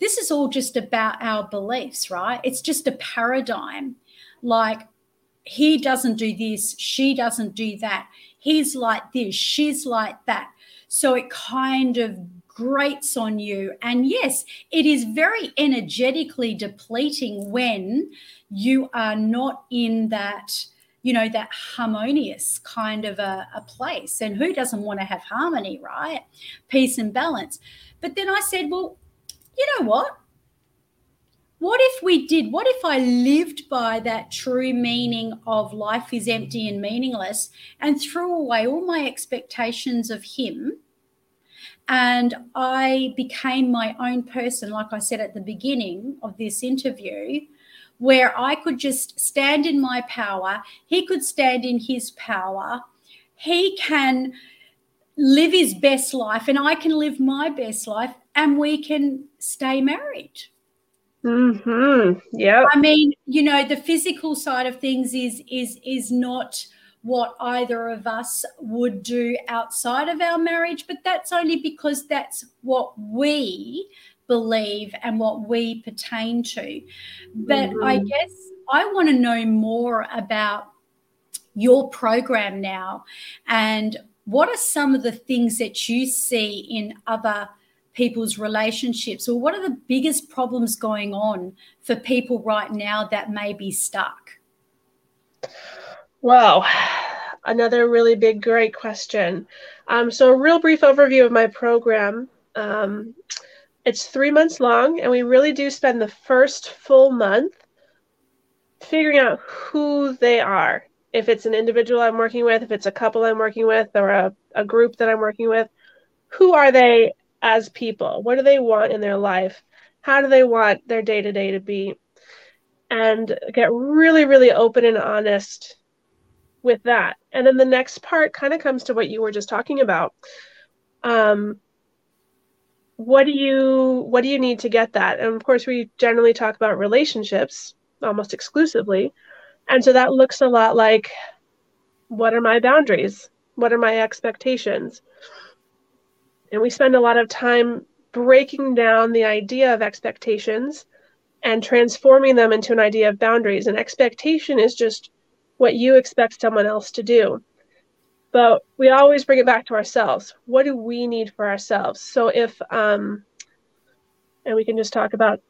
this is all just about our beliefs, right? It's just a paradigm. Like, he doesn't do this, she doesn't do that. He's like this, she's like that. So it kind of grates on you. And yes, it is very energetically depleting when you are not in that, you know, that harmonious kind of a, a place. And who doesn't want to have harmony, right? Peace and balance. But then I said, well, you know what? What if we did? What if I lived by that true meaning of life is empty and meaningless and threw away all my expectations of him and I became my own person, like I said at the beginning of this interview, where I could just stand in my power. He could stand in his power. He can live his best life, and I can live my best life, and we can stay married. Hmm. Yeah. I mean, you know, the physical side of things is is is not what either of us would do outside of our marriage, but that's only because that's what we believe and what we pertain to. But mm-hmm. I guess I want to know more about your program now and what are some of the things that you see in other people's relationships or what are the biggest problems going on for people right now that may be stuck Wow, another really big, great question. Um, so, a real brief overview of my program. Um, it's three months long, and we really do spend the first full month figuring out who they are. If it's an individual I'm working with, if it's a couple I'm working with, or a, a group that I'm working with, who are they as people? What do they want in their life? How do they want their day to day to be? And get really, really open and honest with that. And then the next part kind of comes to what you were just talking about. Um, what do you what do you need to get that? And of course, we generally talk about relationships almost exclusively, and so that looks a lot like what are my boundaries? What are my expectations? And we spend a lot of time breaking down the idea of expectations and transforming them into an idea of boundaries. An expectation is just what you expect someone else to do. But we always bring it back to ourselves. What do we need for ourselves? So if, um, and we can just talk about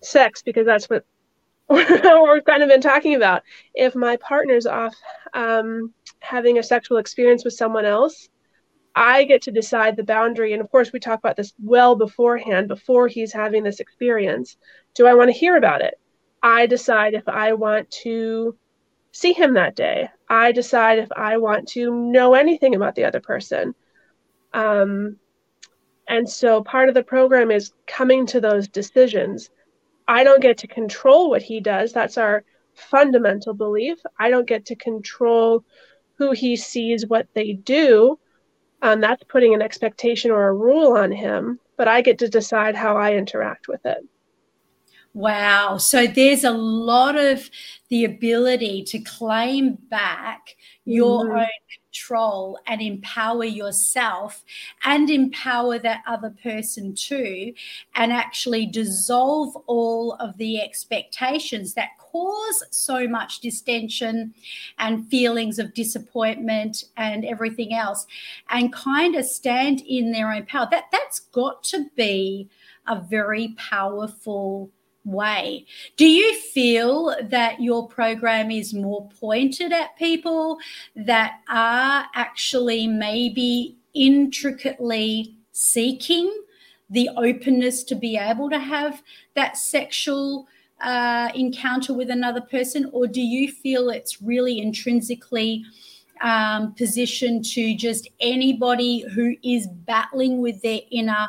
sex because that's what we've kind of been talking about. If my partner's off um, having a sexual experience with someone else, I get to decide the boundary. And of course, we talk about this well beforehand, before he's having this experience. Do I want to hear about it? I decide if I want to see him that day. I decide if I want to know anything about the other person. Um, and so part of the program is coming to those decisions. I don't get to control what he does. That's our fundamental belief. I don't get to control who he sees, what they do. Um, that's putting an expectation or a rule on him, but I get to decide how I interact with it. Wow. So there's a lot of the ability to claim back your mm-hmm. own control and empower yourself and empower that other person too, and actually dissolve all of the expectations that cause so much distension and feelings of disappointment and everything else, and kind of stand in their own power. That that's got to be a very powerful way. Do you feel that your program is more pointed at people that are actually maybe intricately seeking the openness to be able to have that sexual uh, encounter with another person? Or do you feel it's really intrinsically? Um, positioned to just anybody who is battling with their inner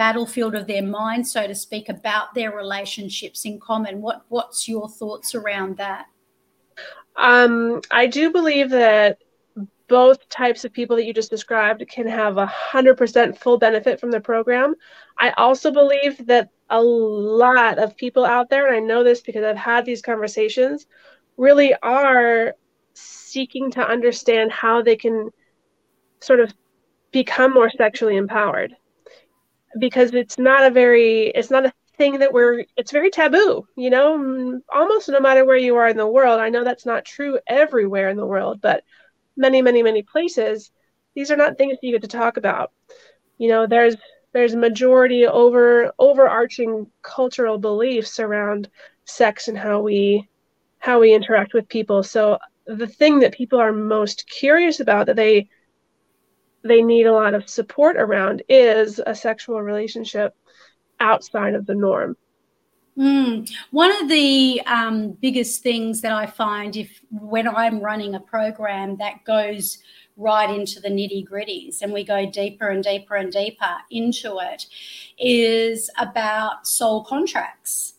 battlefield of their mind, so to speak, about their relationships in common. What what's your thoughts around that? Um, I do believe that both types of people that you just described can have a hundred percent full benefit from the program. I also believe that a lot of people out there, and I know this because I've had these conversations, really are seeking to understand how they can sort of become more sexually empowered because it's not a very it's not a thing that we're it's very taboo you know? Almost no matter where you are in the world i know that's not true everywhere in the world but many many many places these are not things you get to talk about. You know there's there's majority over overarching cultural beliefs around sex and how we how we interact with people. So the thing that people are most curious about that they they need a lot of support around is a sexual relationship outside of the norm. Mm. One of the um, biggest things that I find if when I'm running a program that goes right into the nitty gritties and we go deeper and deeper and deeper into it is about soul contracts.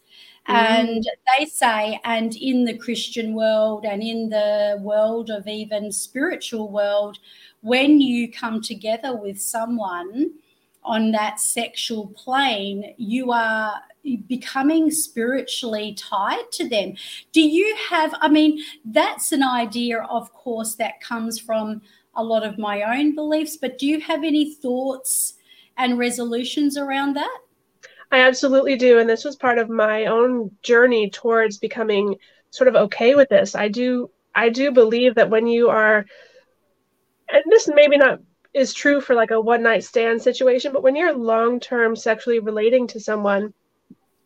Mm. And they say, and in the Christian world and in the world of even spiritual world, when you come together with someone on that sexual plane, you are becoming spiritually tied to them. Do you have, I mean, that's an idea, of course, that comes from a lot of my own beliefs, but do you have any thoughts and resolutions around that? I absolutely do. And this was part of my own journey towards becoming sort of okay with this. I do I do believe that when you are and this maybe not is true for like a one night stand situation, but when you're long term sexually relating to someone,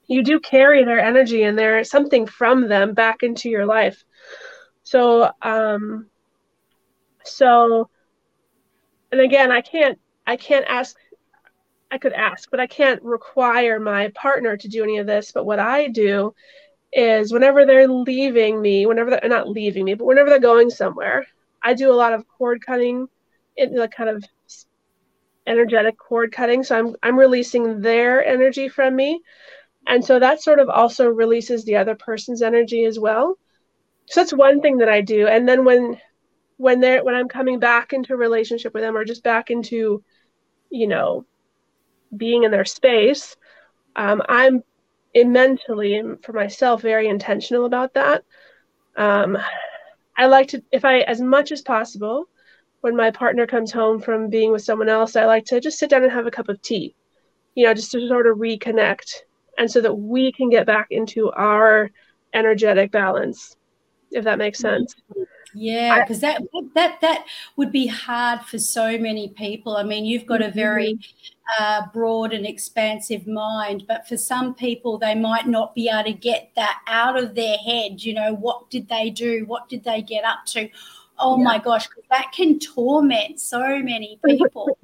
you do carry their energy and there's something from them back into your life. So, um, so, and again, I can't, I can't ask, I could ask, but I can't require my partner to do any of this. But what I do is whenever they're leaving me, whenever they're not leaving me, but whenever they're going somewhere, I do a lot of cord cutting in the kind of energetic cord cutting. So I'm I'm releasing their energy from me. And so that sort of also releases the other person's energy as well. So that's one thing that I do. And then when when they're when I'm coming back into a relationship with them or just back into, you know, being in their space, um, I'm mentally for myself very intentional about that. Um, I like to, if I, as much as possible, when my partner comes home from being with someone else, I like to just sit down and have a cup of tea, you know, just to sort of reconnect and so that we can get back into our energetic balance, if that makes sense. Mm-hmm. Yeah, because that that that would be hard for so many people. I mean, you've got a very mm-hmm. uh, broad and expansive mind, but for some people, they might not be able to get that out of their head. You know, what did they do? What did they get up to? Oh yeah. my gosh, that can torment so many people.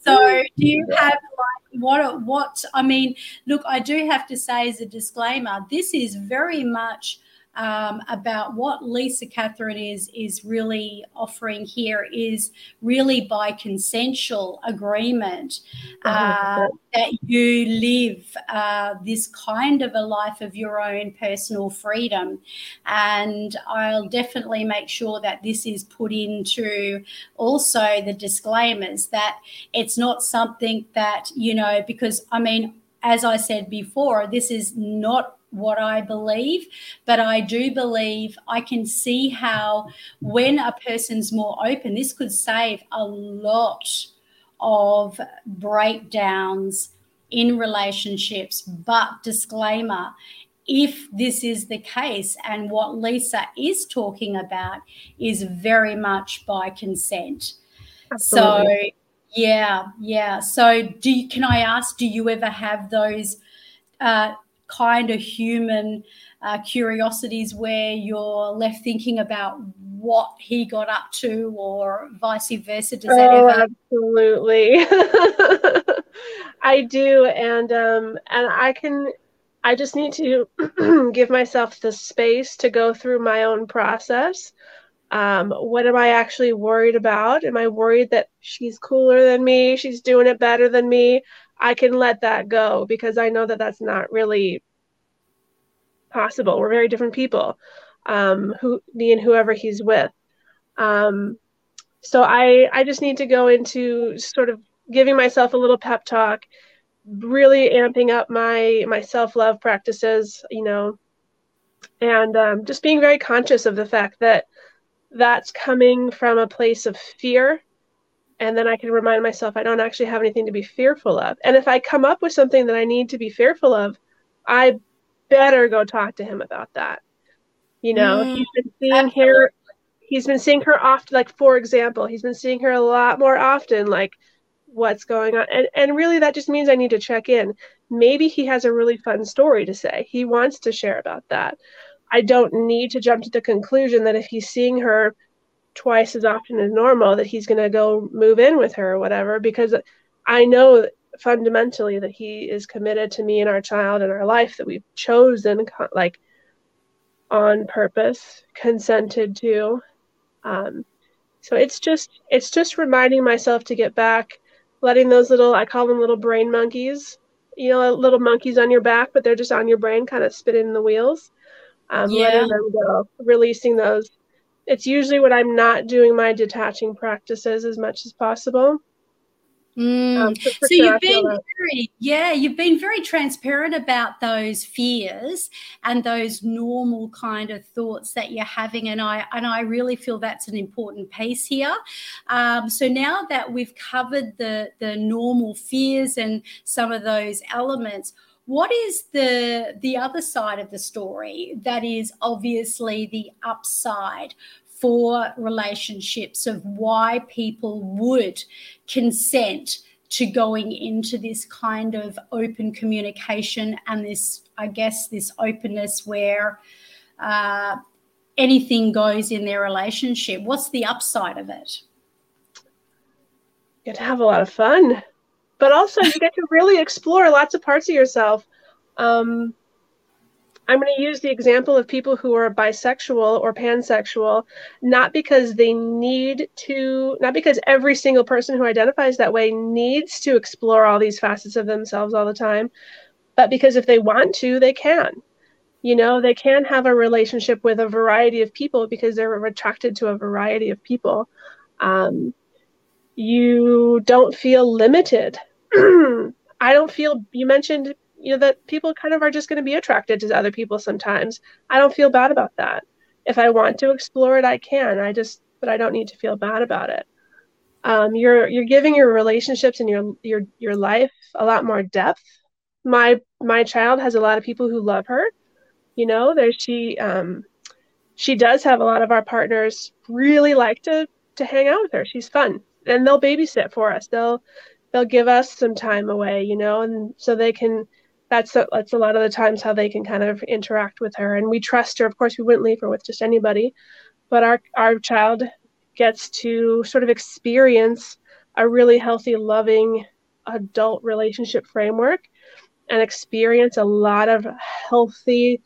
so, do you have like what? What I mean, look, I do have to say as a disclaimer, this is very much um, about what Lisa Catherine is is really offering here is really by consensual agreement uh, that you live uh, this kind of a life of your own personal freedom, and I'll definitely make sure that this is put into also the disclaimers that it's not something that you know because I mean as I said before, this is not what I believe, but I do believe I can see how when a person's more open, this could save a lot of breakdowns in relationships. But disclaimer, if this is the case and what Lisa is talking about is very much by consent. Absolutely. So yeah, yeah. So do you, can I ask, do you ever have those uh, kind of human uh, curiosities where you're left thinking about what he got up to or vice versa does that oh, ever absolutely i do and um and i can i just need to give myself the space to go through my own process um, what am I actually worried about? Am I worried that she's cooler than me? She's doing it better than me? I can let that go because I know that that's not really possible. We're very different people, um, who me and whoever he's with. Um, so I I just need to go into sort of giving myself a little pep talk, really amping up my my self love practices, you know, and um, just being very conscious of the fact that that's coming from a place of fear and then I can remind myself I don't actually have anything to be fearful of. And if I come up with something that I need to be fearful of, I better go talk to him about that. You know, mm, he's been seeing her he's been seeing her often like for example, he's been seeing her a lot more often like what's going on. And and really that just means I need to check in. Maybe he has a really fun story to say. He wants to share about that. I don't need to jump to the conclusion that if he's seeing her twice as often as normal that he's going to go move in with her or whatever because I know fundamentally that he is committed to me and our child and our life that we've chosen like on purpose consented to um, so it's just it's just reminding myself to get back letting those little i call them little brain monkeys you know little monkeys on your back but they're just on your brain kind of spinning the wheels um, yeah. letting them go releasing those it's usually when i'm not doing my detaching practices as much as possible Mm. Um, so you've been very, yeah, you've been very transparent about those fears and those normal kind of thoughts that you're having, and I and I really feel that's an important piece here. Um, so now that we've covered the the normal fears and some of those elements, what is the the other side of the story that is obviously the upside for relationships of why people would consent to going into this kind of open communication and this, I guess, this openness where uh, anything goes in their relationship. What's the upside of it? Get to have a lot of fun, but also you get to really explore lots of parts of yourself. Um, I'm going to use the example of people who are bisexual or pansexual, not because they need to, not because every single person who identifies that way needs to explore all these facets of themselves all the time, but because if they want to, they can. You know, they can have a relationship with a variety of people because they're attracted to a variety of people. Um, you don't feel limited. I don't feel, you mentioned you know that people kind of are just going to be attracted to other people sometimes. I don't feel bad about that. If i want to explore it i can. I just but i don't need to feel bad about it. Um, you're you're giving your relationships and your your your life a lot more depth. My my child has a lot of people who love her. You know there she um she does have a lot of our partners really like to to hang out with her. She's fun. And they'll babysit for us. They'll they'll give us some time away you know and so they can that's a, that's a lot of the times how they can kind of interact with her. And we trust her. Of course we wouldn't leave her with just anybody but our our child gets to sort of experience a really healthy loving adult relationship framework and experience a lot of healthy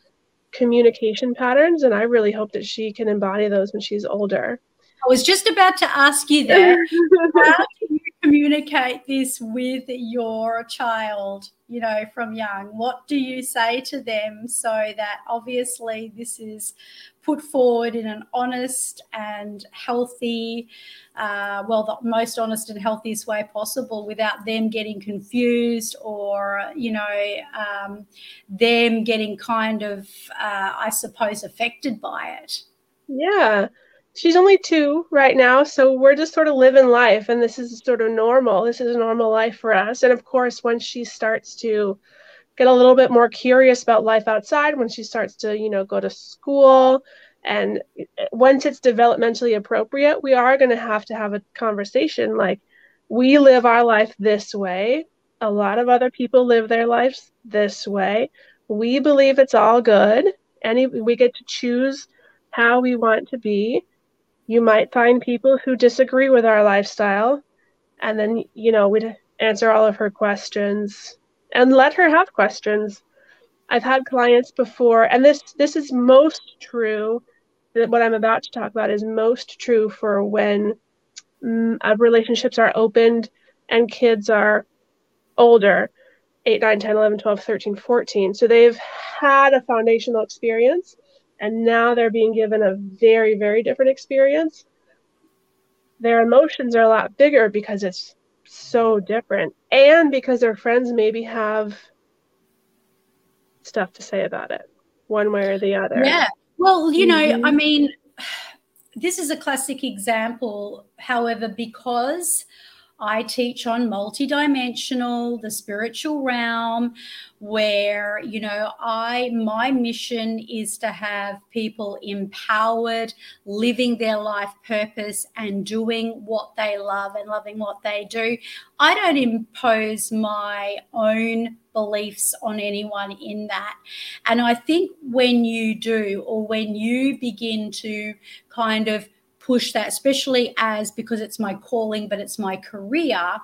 communication patterns. And i really hope that she can embody those when she's older i was just about to ask you that how do you communicate this with your child, you know, from young? What do you say to them so that obviously this is put forward in an honest and healthy, uh, well, the most honest and healthiest way possible without them getting confused or, you know, um, them getting kind of, uh, I suppose, affected by it? Yeah she's only two right now so we're just sort of living life and this is sort of normal. This is a normal life for us. And of course once she starts to get a little bit more curious about life outside when she starts to you know go to school and eh, once it's developmentally appropriate we are going to have to have a conversation like we live our life this way. A lot of other people live their lives this way. We believe it's all good. And we get to choose how we want to be you might find people who disagree with our lifestyle and then you know we'd answer all of her questions and let her have questions. I've had clients before and this this is most true that what i'm about to talk about is most true for when mm, uh, relationships are opened and kids are older 8 9 10 11 12 13 14 so they've had a foundational experience and now they're being given a very very different experience. Their emotions are a lot bigger because it's so different. And because their friends maybe have stuff to say about it one way or the other. Yeah. Well you know mm-hmm. i mean this is a classic example however because I teach on multidimensional, the spiritual realm, where, you know, I, my mission is to have people empowered, living their life purpose and doing what they love and loving what they do. I don't impose my own beliefs on anyone in that. And I think when you do, or when you begin to kind of push that, especially as because it's my calling, but it's my career,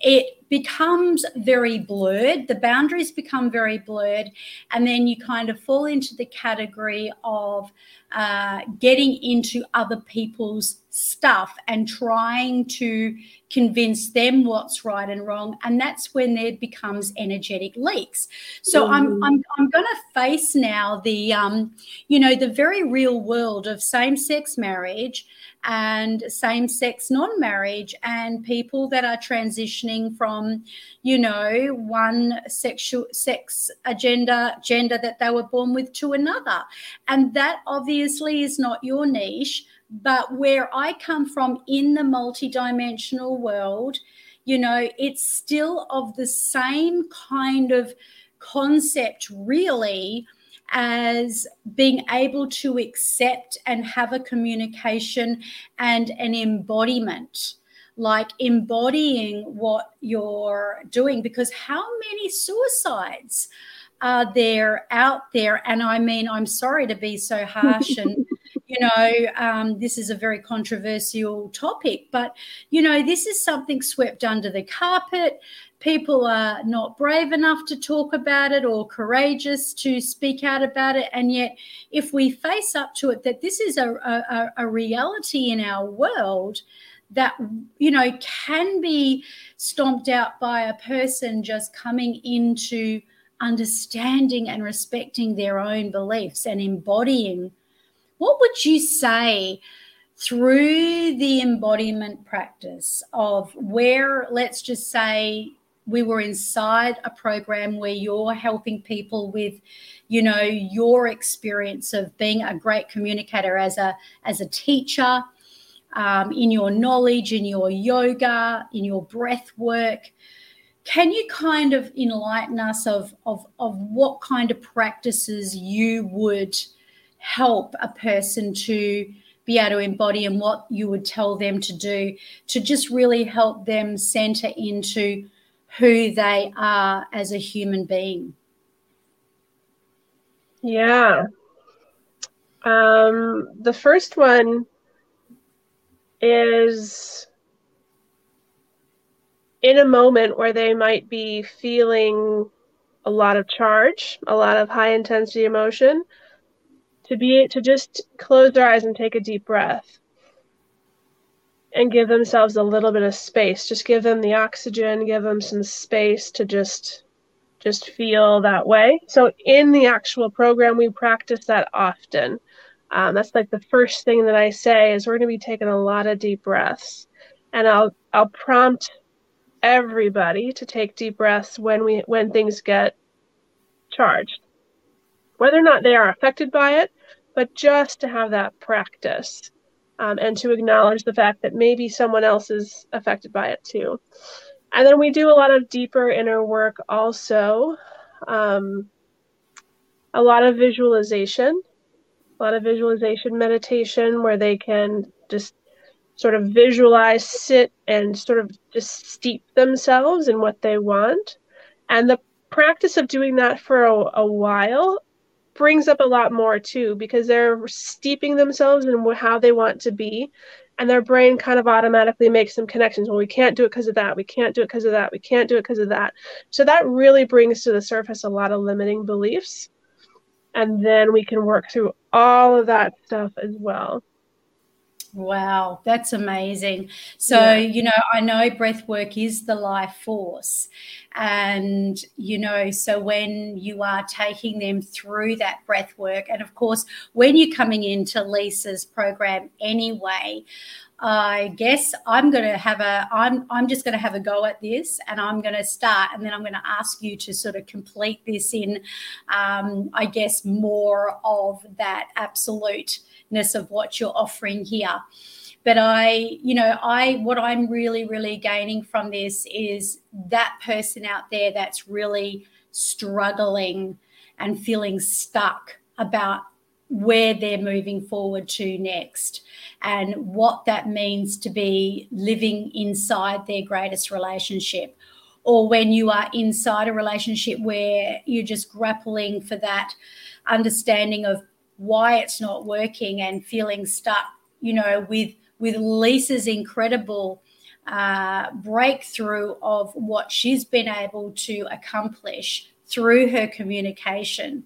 it becomes very blurred. The boundaries become very blurred. And then you kind of fall into the category of uh, getting into other people's stuff and trying to convince them what's right and wrong. And that's when there becomes energetic leaks. So mm. I'm, I'm, I'm going to face now the, um, you know, the very real world of same sex marriage and same sex non marriage and people that are transitioning from you know, one sexual sex agenda gender that they were born with to another. And that obviously is not your niche, but where I come from in the multidimensional world, you know, it's still of the same kind of concept, really, as being able to accept and have a communication and an embodiment like embodying what you're doing. Because how many suicides are there out there? And i mean i'm sorry to be so harsh and you know, um, this is a very controversial topic, but, you know, this is something swept under the carpet. People are not brave enough to talk about it or courageous to speak out about it. And yet, if we face up to it, that this is a, a, a reality in our world that you know can be stomped out by a person just coming into understanding and respecting their own beliefs and embodying what would you say through the embodiment practice of where let's just say we were inside a program where you're helping people with you know your experience of being a great communicator as a as a teacher um, in your knowledge in your yoga in your breath work? Can you kind of enlighten us of, of, of what kind of practices you would help a person to be able to embody and what you would tell them to do to just really help them center into who they are as a human being? Yeah. Um, the first one is in a moment where they might be feeling a lot of charge, a lot of high intensity emotion, to be to just close their eyes and take a deep breath and give themselves a little bit of space. Just give them the oxygen, give them some space to just just feel that way. So in the actual program, we practice that often. Um, that's like the first thing that I say is we're going to be taking a lot of deep breaths, and I'll I'll prompt everybody to take deep breaths when we when things get charged whether or not they are affected by it but just to have that practice um, and to acknowledge the fact that maybe someone else is affected by it too and then we do a lot of deeper inner work also um, a lot of visualization a lot of visualization meditation where they can just sort of visualize, sit, and sort of just steep themselves in what they want. And the practice of doing that for a, a while brings up a lot more too, because they're steeping themselves in how they want to be. And their brain kind of automatically makes some connections. Well, we can't do it because of that. We can't do it because of that. We can't do it because of that. So that really brings to the surface a lot of limiting beliefs. And then we can work through all of that stuff as well. Wow, that's amazing. So, yeah. you know, I know breath work is the life force. And, you know, so when you are taking them through that breath work, and of course, when you're coming into Lisa's program anyway, I guess I'm going to have a I'm I'm just going to have a go at this and I'm going to start and then I'm going to ask you to sort of complete this in um, I guess more of that absolute of what you're offering here. But i you know i what i'm really really gaining from this is that person out there that's really struggling and feeling stuck about where they're moving forward to next and what that means to be living inside their greatest relationship. Or when you are inside a relationship where you're just grappling for that understanding of why it's not working and feeling stuck, you know, with with Lisa's incredible uh, breakthrough of what she's been able to accomplish through her communication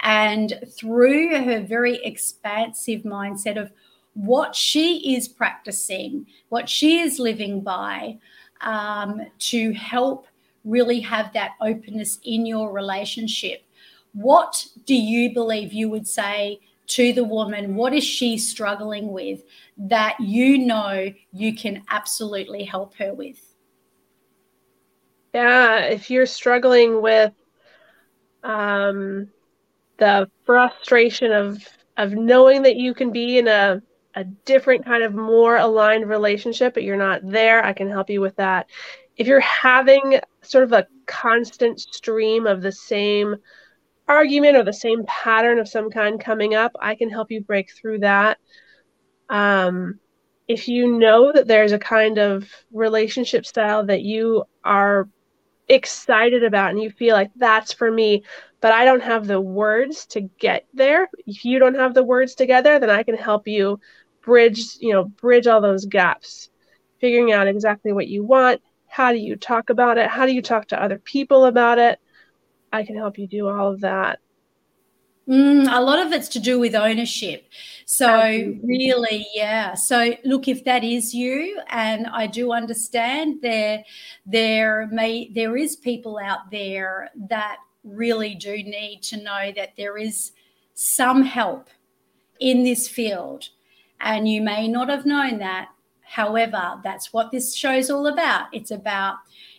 and through her very expansive mindset of what she is practicing, what she is living by, um, to help really have that openness in your relationship what do you believe you would say to the woman? What is she struggling with that you know you can absolutely help her with? Yeah, if you're struggling with um, the frustration of of knowing that you can be in a a different kind of more aligned relationship, but you're not there, I can help you with that. If you're having sort of a constant stream of the same argument or the same pattern of some kind coming up, I can help you break through that. Um, if you know that there's a kind of relationship style that you are excited about and you feel like that's for me, but I don't have the words to get there. If you don't have the words together, then I can help you bridge, you know, bridge all those gaps, figuring out exactly what you want. How do you talk about it? How do you talk to other people about it? I can help you do all of that. Mm, a lot of it's to do with ownership. So, Absolutely. really, yeah. So, look, if that is you, and I do understand there, there may there is people out there that really do need to know that there is some help in this field, and you may not have known that. However, that's what this show's all about. It's about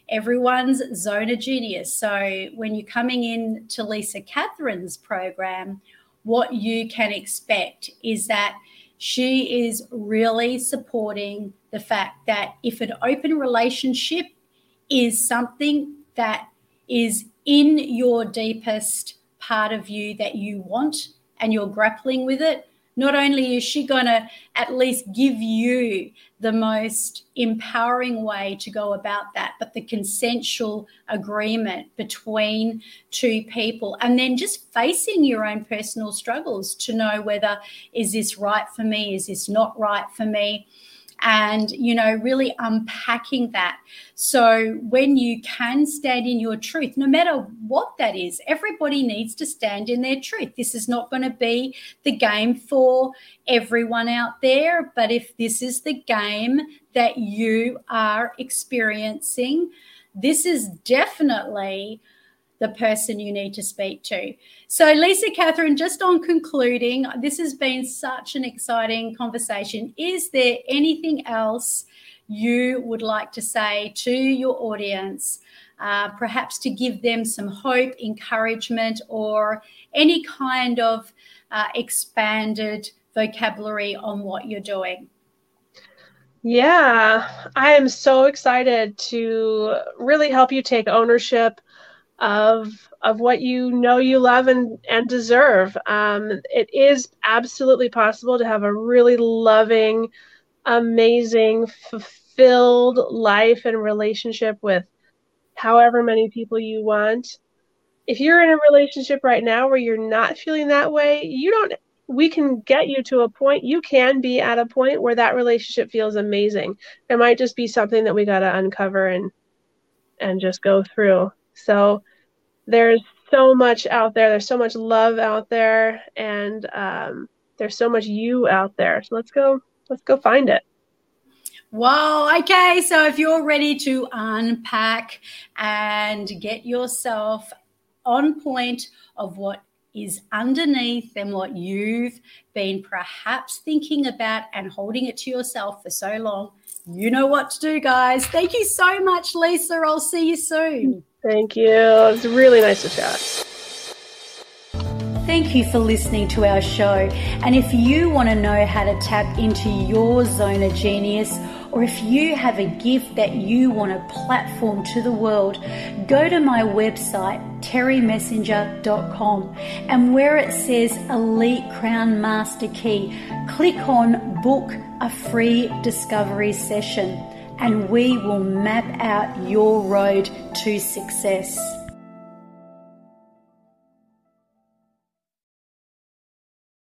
everyone's zone of genius. So when you're coming in to Lisa Catherine's program, what you can expect is that she is really supporting the fact that if an open relationship is something that is in your deepest part of you that you want and you're grappling with it, not only is she going to at least give you the most empowering way to go about that, but the consensual agreement between two people, and then just facing your own personal struggles to know whether is this right for me, is this not right for me and you know really unpacking that. So when you can stand in your truth no matter what that is everybody needs to stand in their truth. This is not going to be the game for everyone out there but if this is the game that you are experiencing this is definitely the person you need to speak to. So, Lisa Catherine, just on concluding, this has been such an exciting conversation. Is there anything else you would like to say to your audience? Uh, perhaps to give them some hope, encouragement, or any kind of uh, expanded vocabulary on what you're doing? Yeah, I am so excited to really help you take ownership of of what you know you love and and deserve. Um, it is absolutely possible to have a really loving, amazing, fulfilled life and relationship with however many people you want. If you're in a relationship right now where you're not feeling that way, you don't we can get you to a point you can be at a point where that relationship feels amazing it might just be something that we got to uncover and and just go through so there's so much out there. There's so much love out there, and um, there's so much you out there. So let's go. Let's go find it. Wow. Okay. So if you're ready to unpack and get yourself on point of what is underneath and what you've been perhaps thinking about and holding it to yourself for so long, you know what to do, guys. Thank you so much, Lisa. I'll see you soon. Thank you. It's really nice to chat. Thank you for listening to our show. And if you want to know how to tap into your zone of genius, or if you have a gift that you want to platform to the world, go to my website, terrymessenger.com, and where it says Elite Crown Master Key, click on Book a Free Discovery Session and we will map out your road to success.